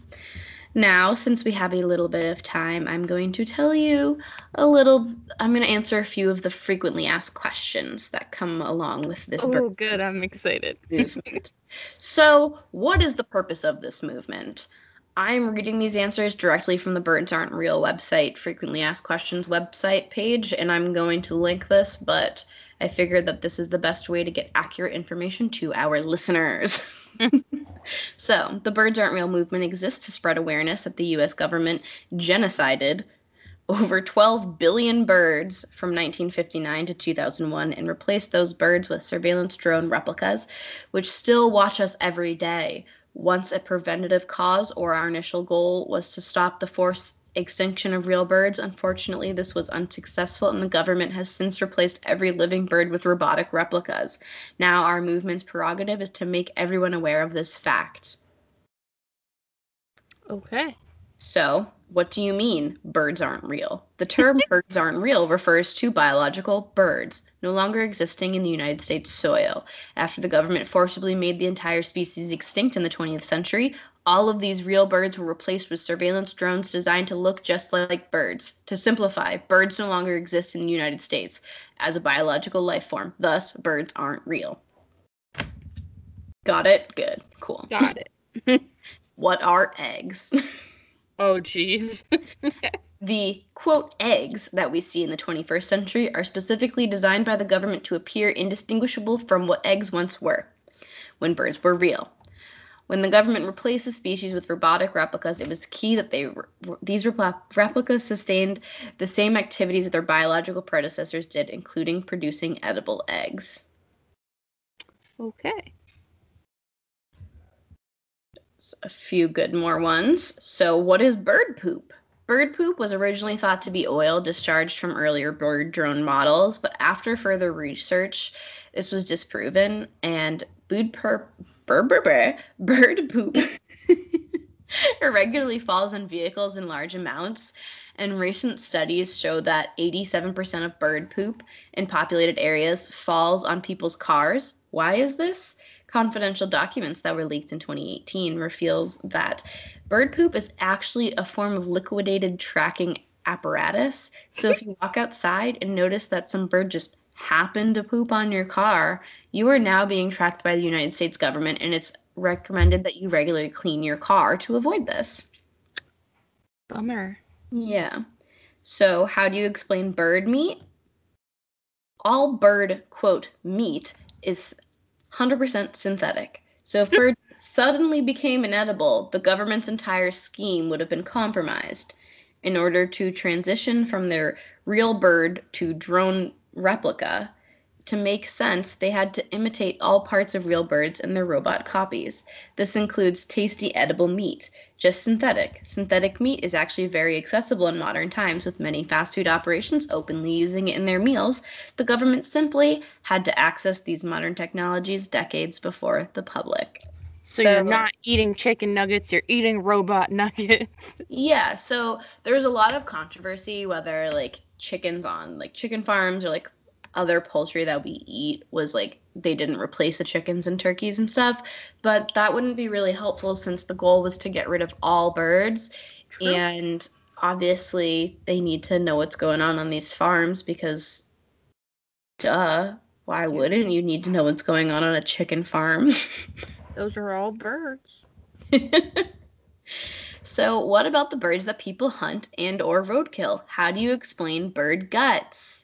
A: now since we have a little bit of time, I'm going to tell you a little I'm going to answer a few of the frequently asked questions that come along with this
B: oh, good. I'm excited.
A: movement. [LAUGHS] so, what is the purpose of this movement? I'm reading these answers directly from the Birds Aren't Real website, frequently asked questions website page, and I'm going to link this, but I figured that this is the best way to get accurate information to our listeners. [LAUGHS] so, the Birds Aren't Real movement exists to spread awareness that the US government genocided over 12 billion birds from 1959 to 2001 and replaced those birds with surveillance drone replicas, which still watch us every day. Once a preventative cause or our initial goal was to stop the forced extinction of real birds, unfortunately, this was unsuccessful, and the government has since replaced every living bird with robotic replicas. Now, our movement's prerogative is to make everyone aware of this fact.
B: Okay.
A: So, what do you mean birds aren't real? The term [LAUGHS] birds aren't real refers to biological birds no longer existing in the United States soil. After the government forcibly made the entire species extinct in the 20th century, all of these real birds were replaced with surveillance drones designed to look just like birds. To simplify, birds no longer exist in the United States as a biological life form. Thus, birds aren't real. Got it? Good. Cool.
B: Got it. [LAUGHS]
A: What are eggs? [LAUGHS]
B: Oh, jeez. [LAUGHS]
A: The quote eggs that we see in the 21st century are specifically designed by the government to appear indistinguishable from what eggs once were when birds were real. When the government replaced the species with robotic replicas, it was key that they these replicas sustained the same activities that their biological predecessors did, including producing edible eggs.
B: Okay.
A: A few good more ones. So, what is bird poop? Bird poop was originally thought to be oil discharged from earlier bird drone models, but after further research, this was disproven, and bird, per- bird, bird poop [LAUGHS] irregularly falls on vehicles in large amounts. And recent studies show that 87% of bird poop in populated areas falls on people's cars. Why is this? Confidential documents that were leaked in 2018 reveals that bird poop is actually a form of liquidated tracking apparatus. So if you [LAUGHS] walk outside and notice that some bird just happened to poop on your car, you are now being tracked by the United States government and it's recommended that you regularly clean your car to avoid this.
B: Bummer.
A: Yeah. So, how do you explain bird meat? All bird, quote, meat is 100% synthetic. So if birds suddenly became inedible, the government's entire scheme would have been compromised. In order to transition from their real bird to drone replica, to make sense, they had to imitate all parts of real birds in their robot copies. This includes tasty edible meat, just synthetic. Synthetic meat is actually very accessible in modern times, with many fast food operations openly using it in their meals. The government simply had to access these modern technologies decades before the public.
B: So, so, you're not eating chicken nuggets, you're eating robot [LAUGHS] nuggets.
A: yeah, so there's a lot of controversy whether like chickens on like chicken farms or like other poultry that we eat was like they didn't replace the chickens and turkeys and stuff but that wouldn't be really helpful since the goal was to get rid of all birds. True. and obviously they need to know what's going on on these farms because duh why wouldn't you need to know what's going on on a chicken farm? [LAUGHS]
B: Those are all birds. [LAUGHS]
A: So what about the birds that people hunt and or roadkill? How do you explain bird guts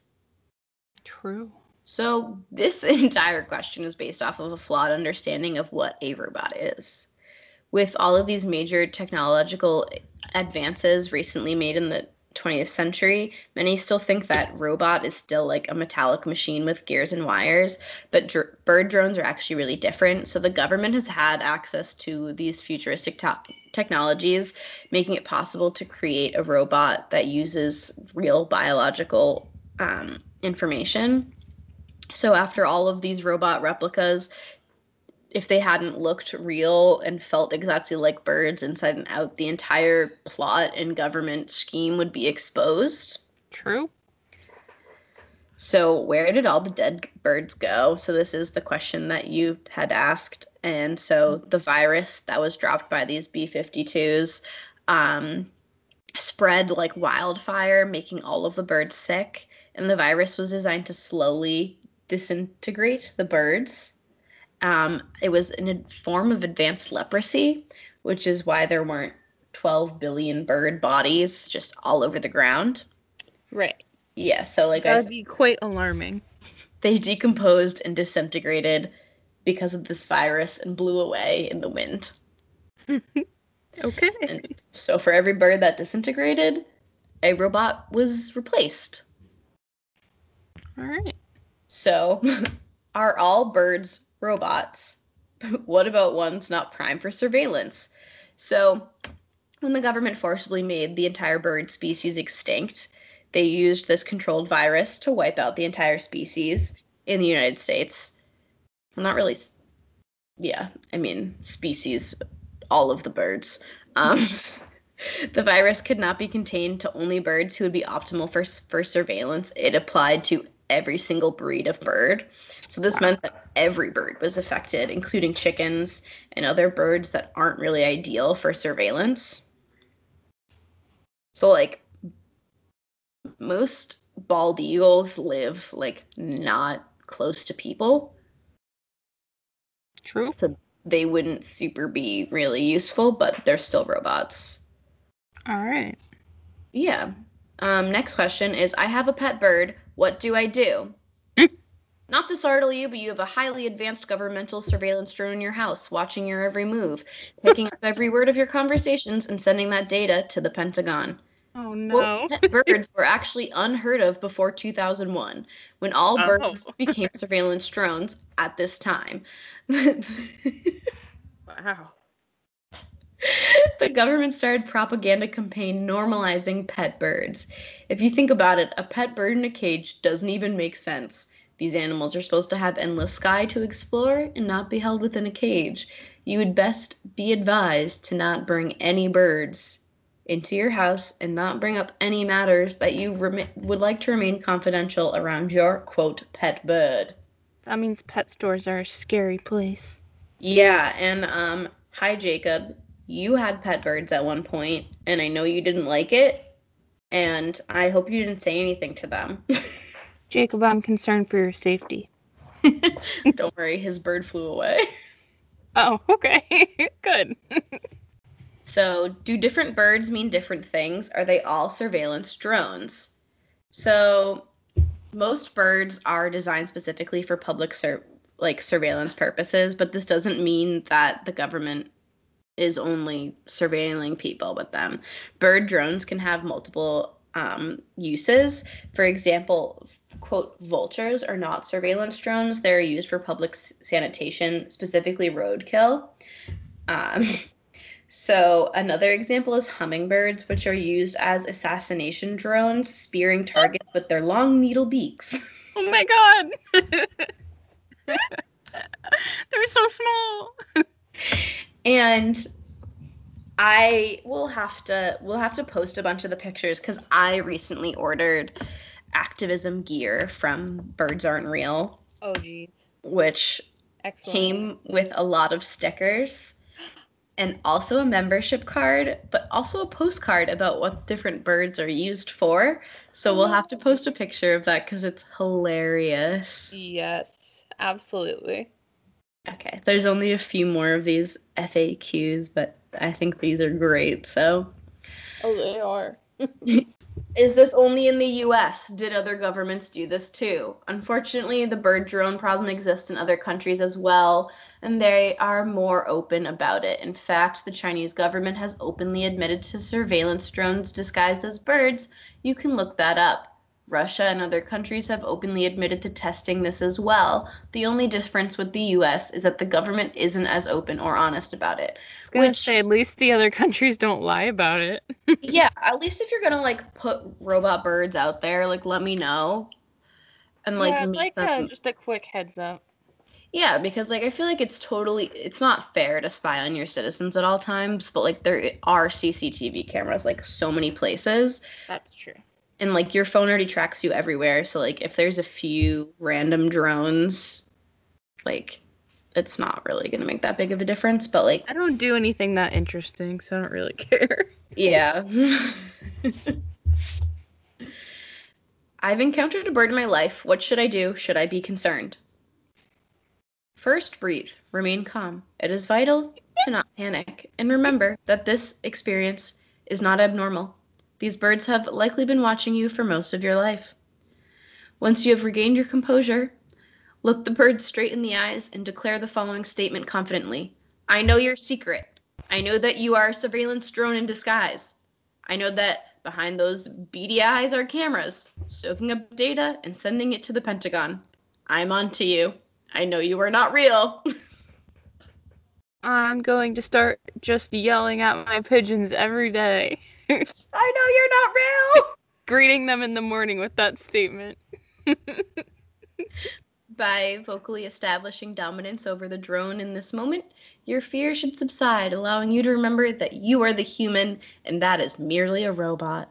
B: True.
A: So, this [LAUGHS] entire question is based off of a flawed understanding of what a robot is. With all of these major technological advances recently made in the 20th century, many still think that robot is still like a metallic machine with gears and wires, but dr- bird drones are actually really different. So the government has had access to these futuristic technologies, making it possible to create a robot that uses real biological um, information. So after all of these robot replicas, if they hadn't looked real and felt exactly like birds inside and out, the entire plot and government scheme would be exposed.
B: True.
A: So, where did all the dead birds go? So, this is the question that you had asked. And so, the virus that was dropped by these B 52s um, spread like wildfire, making all of the birds sick and the virus was designed to slowly disintegrate the birds. Um, it was in a form of advanced leprosy, which is why there weren't 12 billion bird bodies just all over the ground.
B: Right.
A: Yeah, so like
B: that would be quite alarming.
A: They decomposed and disintegrated because of this virus and blew away in the wind. [LAUGHS]
B: okay.
A: And so for every bird that disintegrated, a robot was replaced.
B: All right.
A: So, [LAUGHS] are all birds robots? [LAUGHS] what about ones not primed for surveillance? So, when the government forcibly made the entire bird species extinct, they used this controlled virus to wipe out the entire species in the United States. Well, not really. Yeah, I mean, species, all of the birds. Um, [LAUGHS] the virus could not be contained to only birds who would be optimal for, for surveillance. It applied to every single breed of bird. So this meant that every bird was affected, including chickens and other birds that aren't really ideal for surveillance. So like most bald eagles live like not close to people.
B: True.
A: So they wouldn't super be really useful, but they're still robots.
B: All right.
A: Yeah. Um, next question is I have a pet bird. What do I do? Hmm. Not to startle you, but you have a highly advanced governmental surveillance drone in your house, watching your every move, picking up every word of your conversations, and sending that data to the Pentagon.
B: Oh no.
A: Well, birds were actually unheard of before 2001, when all
B: Oh.
A: birds became surveillance drones at this time. [LAUGHS]
B: wow.
A: The government started propaganda campaign normalizing pet birds. If you think about it, a pet bird in a cage doesn't even make sense. These animals are supposed to have endless sky to explore and not be held within a cage. You would best be advised to not bring any birds into your house and not bring up any matters that you remi- would like to remain confidential around your quote pet bird.
B: That means pet stores are a scary place.
A: Yeah, and um hi Jacob, you had pet birds at one point and I know you didn't like it and I hope you didn't say anything to them. [LAUGHS]
B: Jacob, I'm concerned for your safety. [LAUGHS]
A: Don't worry, his bird flew away.
B: Oh, [LAUGHS] okay. Good.
A: So, do different birds mean different things? Are they all surveillance drones? So, most birds are designed specifically for public like surveillance purposes, but this doesn't mean that the government is only surveilling people with them. Bird drones can have multiple um, uses. For example, quote, vultures are not surveillance drones. They're used for public sanitation, specifically roadkill. Um, [LAUGHS] so, another example is hummingbirds, which are used as assassination drones, spearing targets with their long needle beaks. [LAUGHS]
B: Oh my god. [LAUGHS] They're so small.
A: And I will have to we'll have to post a bunch of the pictures because I recently ordered activism gear from Birds Aren't Real,
B: Oh geez.
A: which
B: Excellent.
A: came with a lot of stickers and also a membership card, but also a postcard about what different birds are used for. So we'll have to post a picture of that because it's hilarious.
B: Yes, absolutely.
A: Okay, there's only a few more of these FAQs, but I think these are great. So,
B: Oh, they are. [LAUGHS]
A: is this only in the US? Did other governments do this too? Unfortunately, the bird drone problem exists in other countries as well, and they are more open about it. In fact, the Chinese government has openly admitted to surveillance drones disguised as birds. You can look that up. Russia and other countries have openly admitted to testing this as well. The only difference with the US is that the government isn't as open or honest about it.
B: I was gonna
A: Which-
B: say at least the other [LAUGHS] countries don't lie about it. [LAUGHS]
A: yeah, at least if you're gonna like put robot birds out there, like let me know. And like,
B: yeah, like
A: them-
B: uh, just a quick heads up.
A: yeah, because like I feel like it's totally it's not fair to spy on your citizens at all times, but like there are CCTV cameras like so many places.
B: That's true.
A: And like your phone already tracks you everywhere. So like if there's a few random drones, like it's not really gonna make that big of a difference. But like
B: I don't do anything that interesting, so I don't really [LAUGHS] care.
A: Yeah. [LAUGHS] I've encountered a bird in my life. What should I do? Should I be concerned? First, breathe. Remain calm. It is vital to not panic. And remember that this experience is not abnormal. These birds have likely been watching you for most of your life. Once you have regained your composure, look the bird straight in the eyes and declare the following statement confidently I know your secret. I know that you are a surveillance drone in disguise. I know that behind those beady eyes are cameras, soaking up data and sending it to the Pentagon. I'm on to you. I know you are not real. [LAUGHS]
B: I'm going to start just yelling at my pigeons every day,
A: I know you're not real. [LAUGHS]
B: greeting them in the morning with that statement. [LAUGHS]
A: By vocally establishing dominance over the drone in this moment, your fear should subside, allowing you to remember that you are the human and that is merely a robot.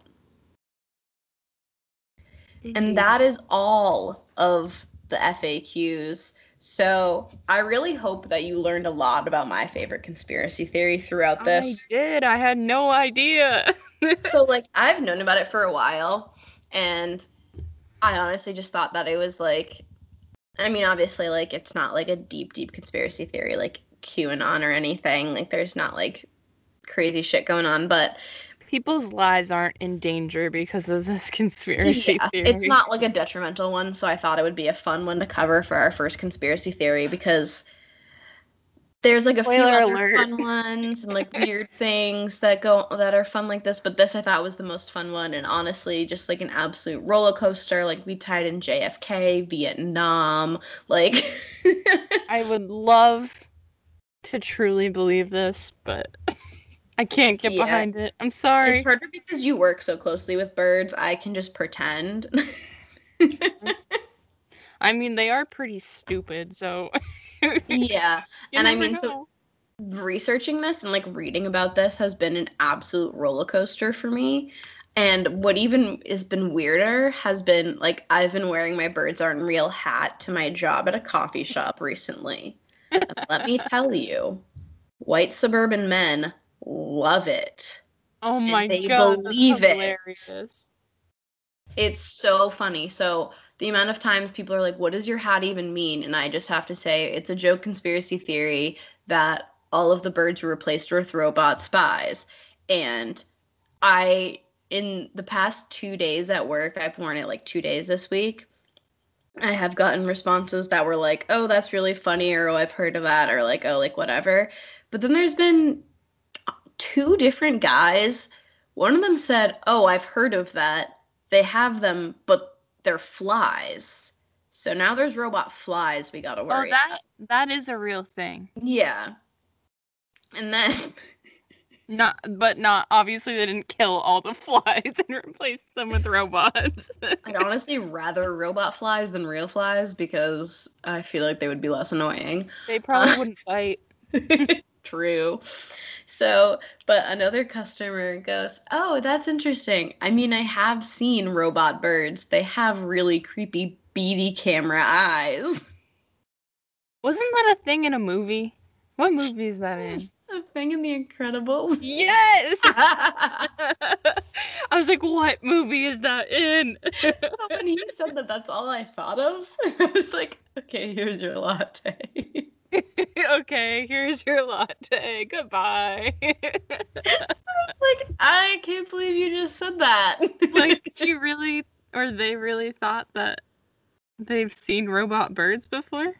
A: And that is all of the FAQs. So I really hope that you learned a lot about my favorite conspiracy theory throughout this.
B: I did. I had no idea. [LAUGHS]
A: so like I've known about it for a while and I honestly just thought that it was like I mean obviously like it's not like a deep deep conspiracy theory like QAnon or anything like there's not like crazy shit going on but
B: people's lives aren't in danger because of this [LAUGHS] conspiracy
A: yeah,
B: theory.
A: it's not like a detrimental one, so I thought it would be a fun one to cover for our first conspiracy theory because there's like a few
B: Spoiler
A: other
B: alert.
A: fun ones and like weird [LAUGHS] things that go that are fun like this, but this I thought was the most fun one and honestly just like an absolute roller coaster. Like we tied in JFK, Vietnam, like [LAUGHS]
B: I would love to truly believe this, but I can't get
A: Yeah.
B: behind it. I'm sorry.
A: It's harder because you work so closely with birds. I can just pretend. [LAUGHS]
B: I mean, they are pretty stupid, so. [LAUGHS]
A: yeah.
B: You
A: And I mean, so- researching this and like reading about this has been an absolute roller coaster for me. And what even has been weirder has been like I've been wearing my birds aren't real hat to my job at a coffee shop recently. And let me [LAUGHS] tell you, white suburban men love it.
B: Oh my
A: they
B: god,
A: believe it.
B: hilarious.
A: It's so funny. So the amount of times people are like, "What does your hat even mean?" and I just have to say it's a joke conspiracy theory that all of the birds were replaced with robot spies. And I, in the past two days at work, I've worn it like two days this week. I have gotten responses that were like, "Oh, that's really funny," or "Oh, I've heard of that," or like, "Oh, like whatever." But then there's been two different guys. One of them said, "Oh, I've heard of that. They have them, but they're flies." So now there's robot flies we gotta worry.
B: Oh,
A: worry.
B: that that is a real thing.
A: Yeah. And then [LAUGHS]
B: Not, but not obviously they didn't kill all the [LAUGHS] flies and replace them with robots.
A: I'd honestly rather robot flies than real flies because I feel like they would be less annoying.
B: they probably uh, wouldn't fight. [LAUGHS]
A: True. So, but another customer goes, Oh, that's interesting. I mean, I have seen robot birds. They have really creepy, beady camera eyes.
B: Wasn't that a thing in a movie? What movie is that in? [LAUGHS]
A: A thing in The Incredibles.
B: Yes. [LAUGHS] [LAUGHS] I was like, what movie is that in?
A: when he said that, that's all I thought of. I was like, Okay, here's your latte. [LAUGHS]
B: okay, here's your latte. Goodbye. [LAUGHS]
A: like, I can't believe you just said that. [LAUGHS]
B: like, she really, or they really thought that they've seen robot birds before?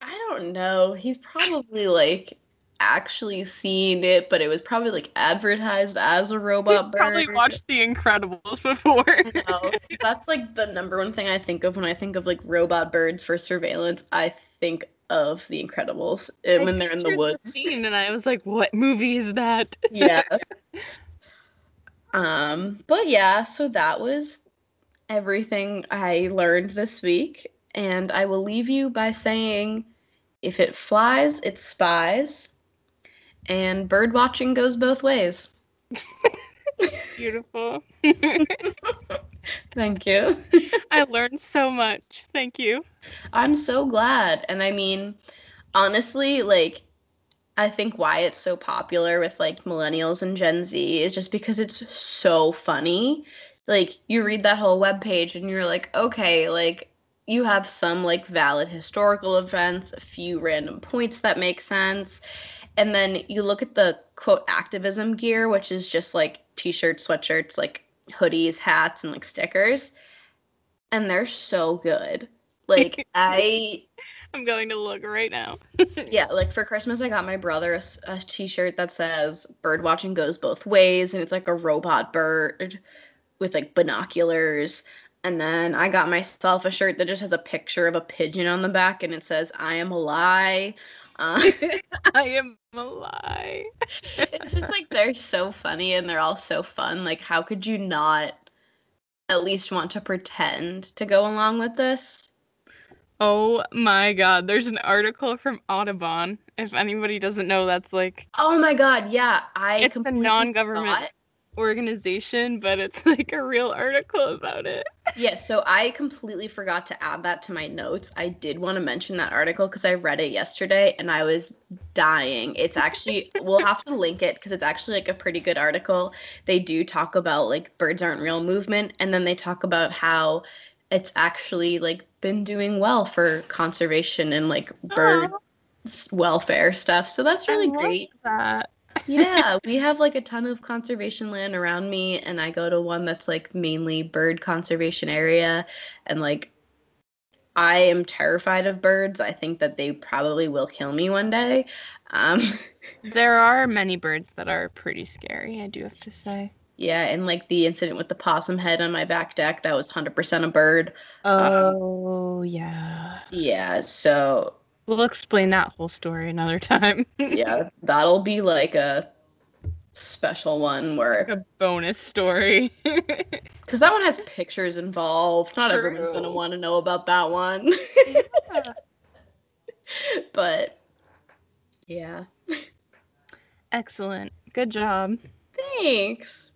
A: I don't know. He's probably like actually seen it, but it was probably like advertised as a robot
B: He's
A: bird.
B: probably watched The Incredibles before.
A: No, that's like the number one thing I think of when I think of like robot birds for surveillance. I think of the Incredibles and when they're in the woods.
B: scene and I was like, what movie is that?
A: yeah. [LAUGHS] Um, but yeah, so that was everything I learned this week, and I will leave you by saying if it flies, it spies, and bird watching goes both ways. [LAUGHS]
B: Beautiful. [LAUGHS]
A: Thank you.
B: I learned so much. Thank you.
A: I'm so glad. And I mean, honestly, like, I think why it's so popular with like millennials and Gen Z is just because it's so funny. Like, you read that whole webpage and you're like, okay, like, you have some like valid historical events, a few random points that make sense. And then you look at the quote activism gear, which is just like t shirts, sweatshirts, like hoodies, hats, and like stickers. And they're so good. Like, [LAUGHS] I
B: I'm going to look right now. [LAUGHS]
A: yeah, like for Christmas, I got my brother a, a t-shirt that says "Bird watching goes both ways," and it's like a robot bird with like binoculars. And then I got myself a shirt that just has a picture of a pigeon on the back, and it says "I am a lie." Uh, [LAUGHS] [LAUGHS]
B: I am a lie.
A: it's just like they're so funny and they're all so fun. Like, how could you not at least want to pretend to go along with this?
B: Oh my god, there's an article from Audubon. If anybody doesn't know, that's like
A: Oh my god, yeah, I
B: It's a non-government-
A: forgot.
B: Organization, but it's [LAUGHS] like a real article about it.
A: Yeah, so I completely forgot to add that to my notes. I did want to mention that article because I read it yesterday and I was dying. It's actually, [LAUGHS] we'll have to link it because it's actually like a pretty good article. They do talk about like birds aren't real movement and then they talk about how it's actually like been doing well for conservation and like bird
B: Aw,
A: s- welfare stuff. So that's really great.
B: That.
A: Yeah, we have like a ton of conservation land around me, and I go to one that's like mainly bird conservation area, and like I am terrified of birds. I think that they probably will kill me one day. Um, [LAUGHS]
B: there are many birds that are pretty scary, I do have to say.
A: Yeah, and like the incident with the possum head on my back deck, that was 100% a bird.
B: Oh, um, yeah.
A: Yeah, so.
B: We'll explain that whole story another time. [LAUGHS]
A: yeah, that'll be like a special one where.
B: Like a bonus story. [LAUGHS]
A: Because that one has pictures involved. Not True. everyone's going to want to know about that one. [LAUGHS] yeah. but, yeah.
B: Excellent. Good job.
A: Thanks.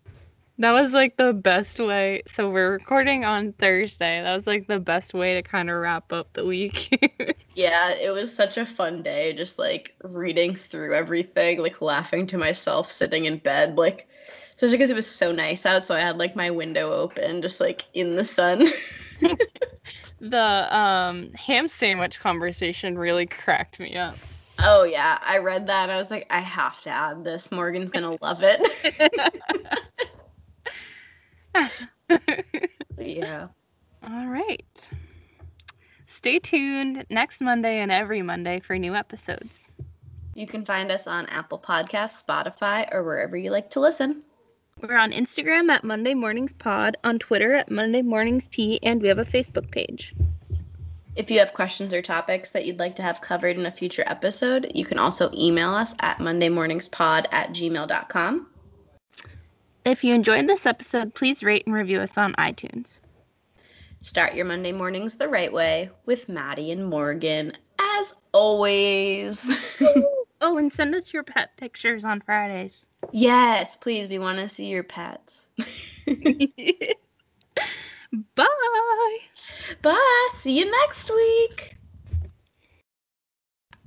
B: That was like the best way. So we're recording on Thursday. That was like the best way to kind of wrap up the week. [LAUGHS]
A: yeah, it was such a fun day just like reading through everything, like laughing to myself sitting in bed, like especially because it was so nice out, so I had like my window open just like in the sun. [LAUGHS]
B: the um ham sandwich conversation really cracked me up.
A: Oh yeah, I read that I was like I have to add this. Morgan's going to love it. [LAUGHS] yeah.
B: All right. Stay tuned next Monday and every Monday for new episodes.
A: You can find us on Apple Podcasts, Spotify, or wherever you like to listen.
B: We're on Instagram at Monday Mornings Pod, on Twitter at Monday Mornings P, and we have a Facebook page.
A: If you have questions or topics that you'd like to have covered in a future episode, you can also email us at mondaymorningspod at gmail.com.
B: If you enjoyed this episode, please rate and review us on iTunes.
A: Start your Monday mornings the right way with Maddie and Morgan, as always. [LAUGHS]
B: oh, and send us your pet pictures on Fridays.
A: Yes, please. We want to see your pets. [LAUGHS] [LAUGHS]
B: Bye.
A: Bye. See you next week.